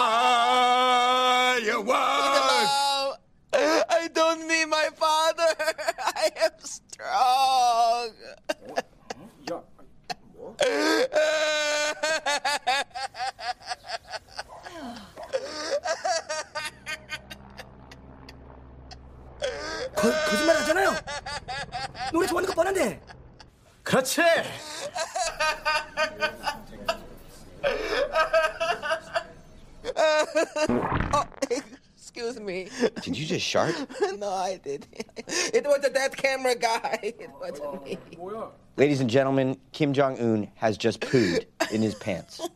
No, I don't mean my father. I am strong. 거, 거짓말 하잖아요. 노래 좋아하는 거 뻔한데. 그렇지. oh, excuse me. Did you just shart? [laughs] No, I didn't. [laughs] It was that camera guy. [laughs] It wasn't oh, me. Ladies and gentlemen, Kim Jong Un has just pooed in his pants.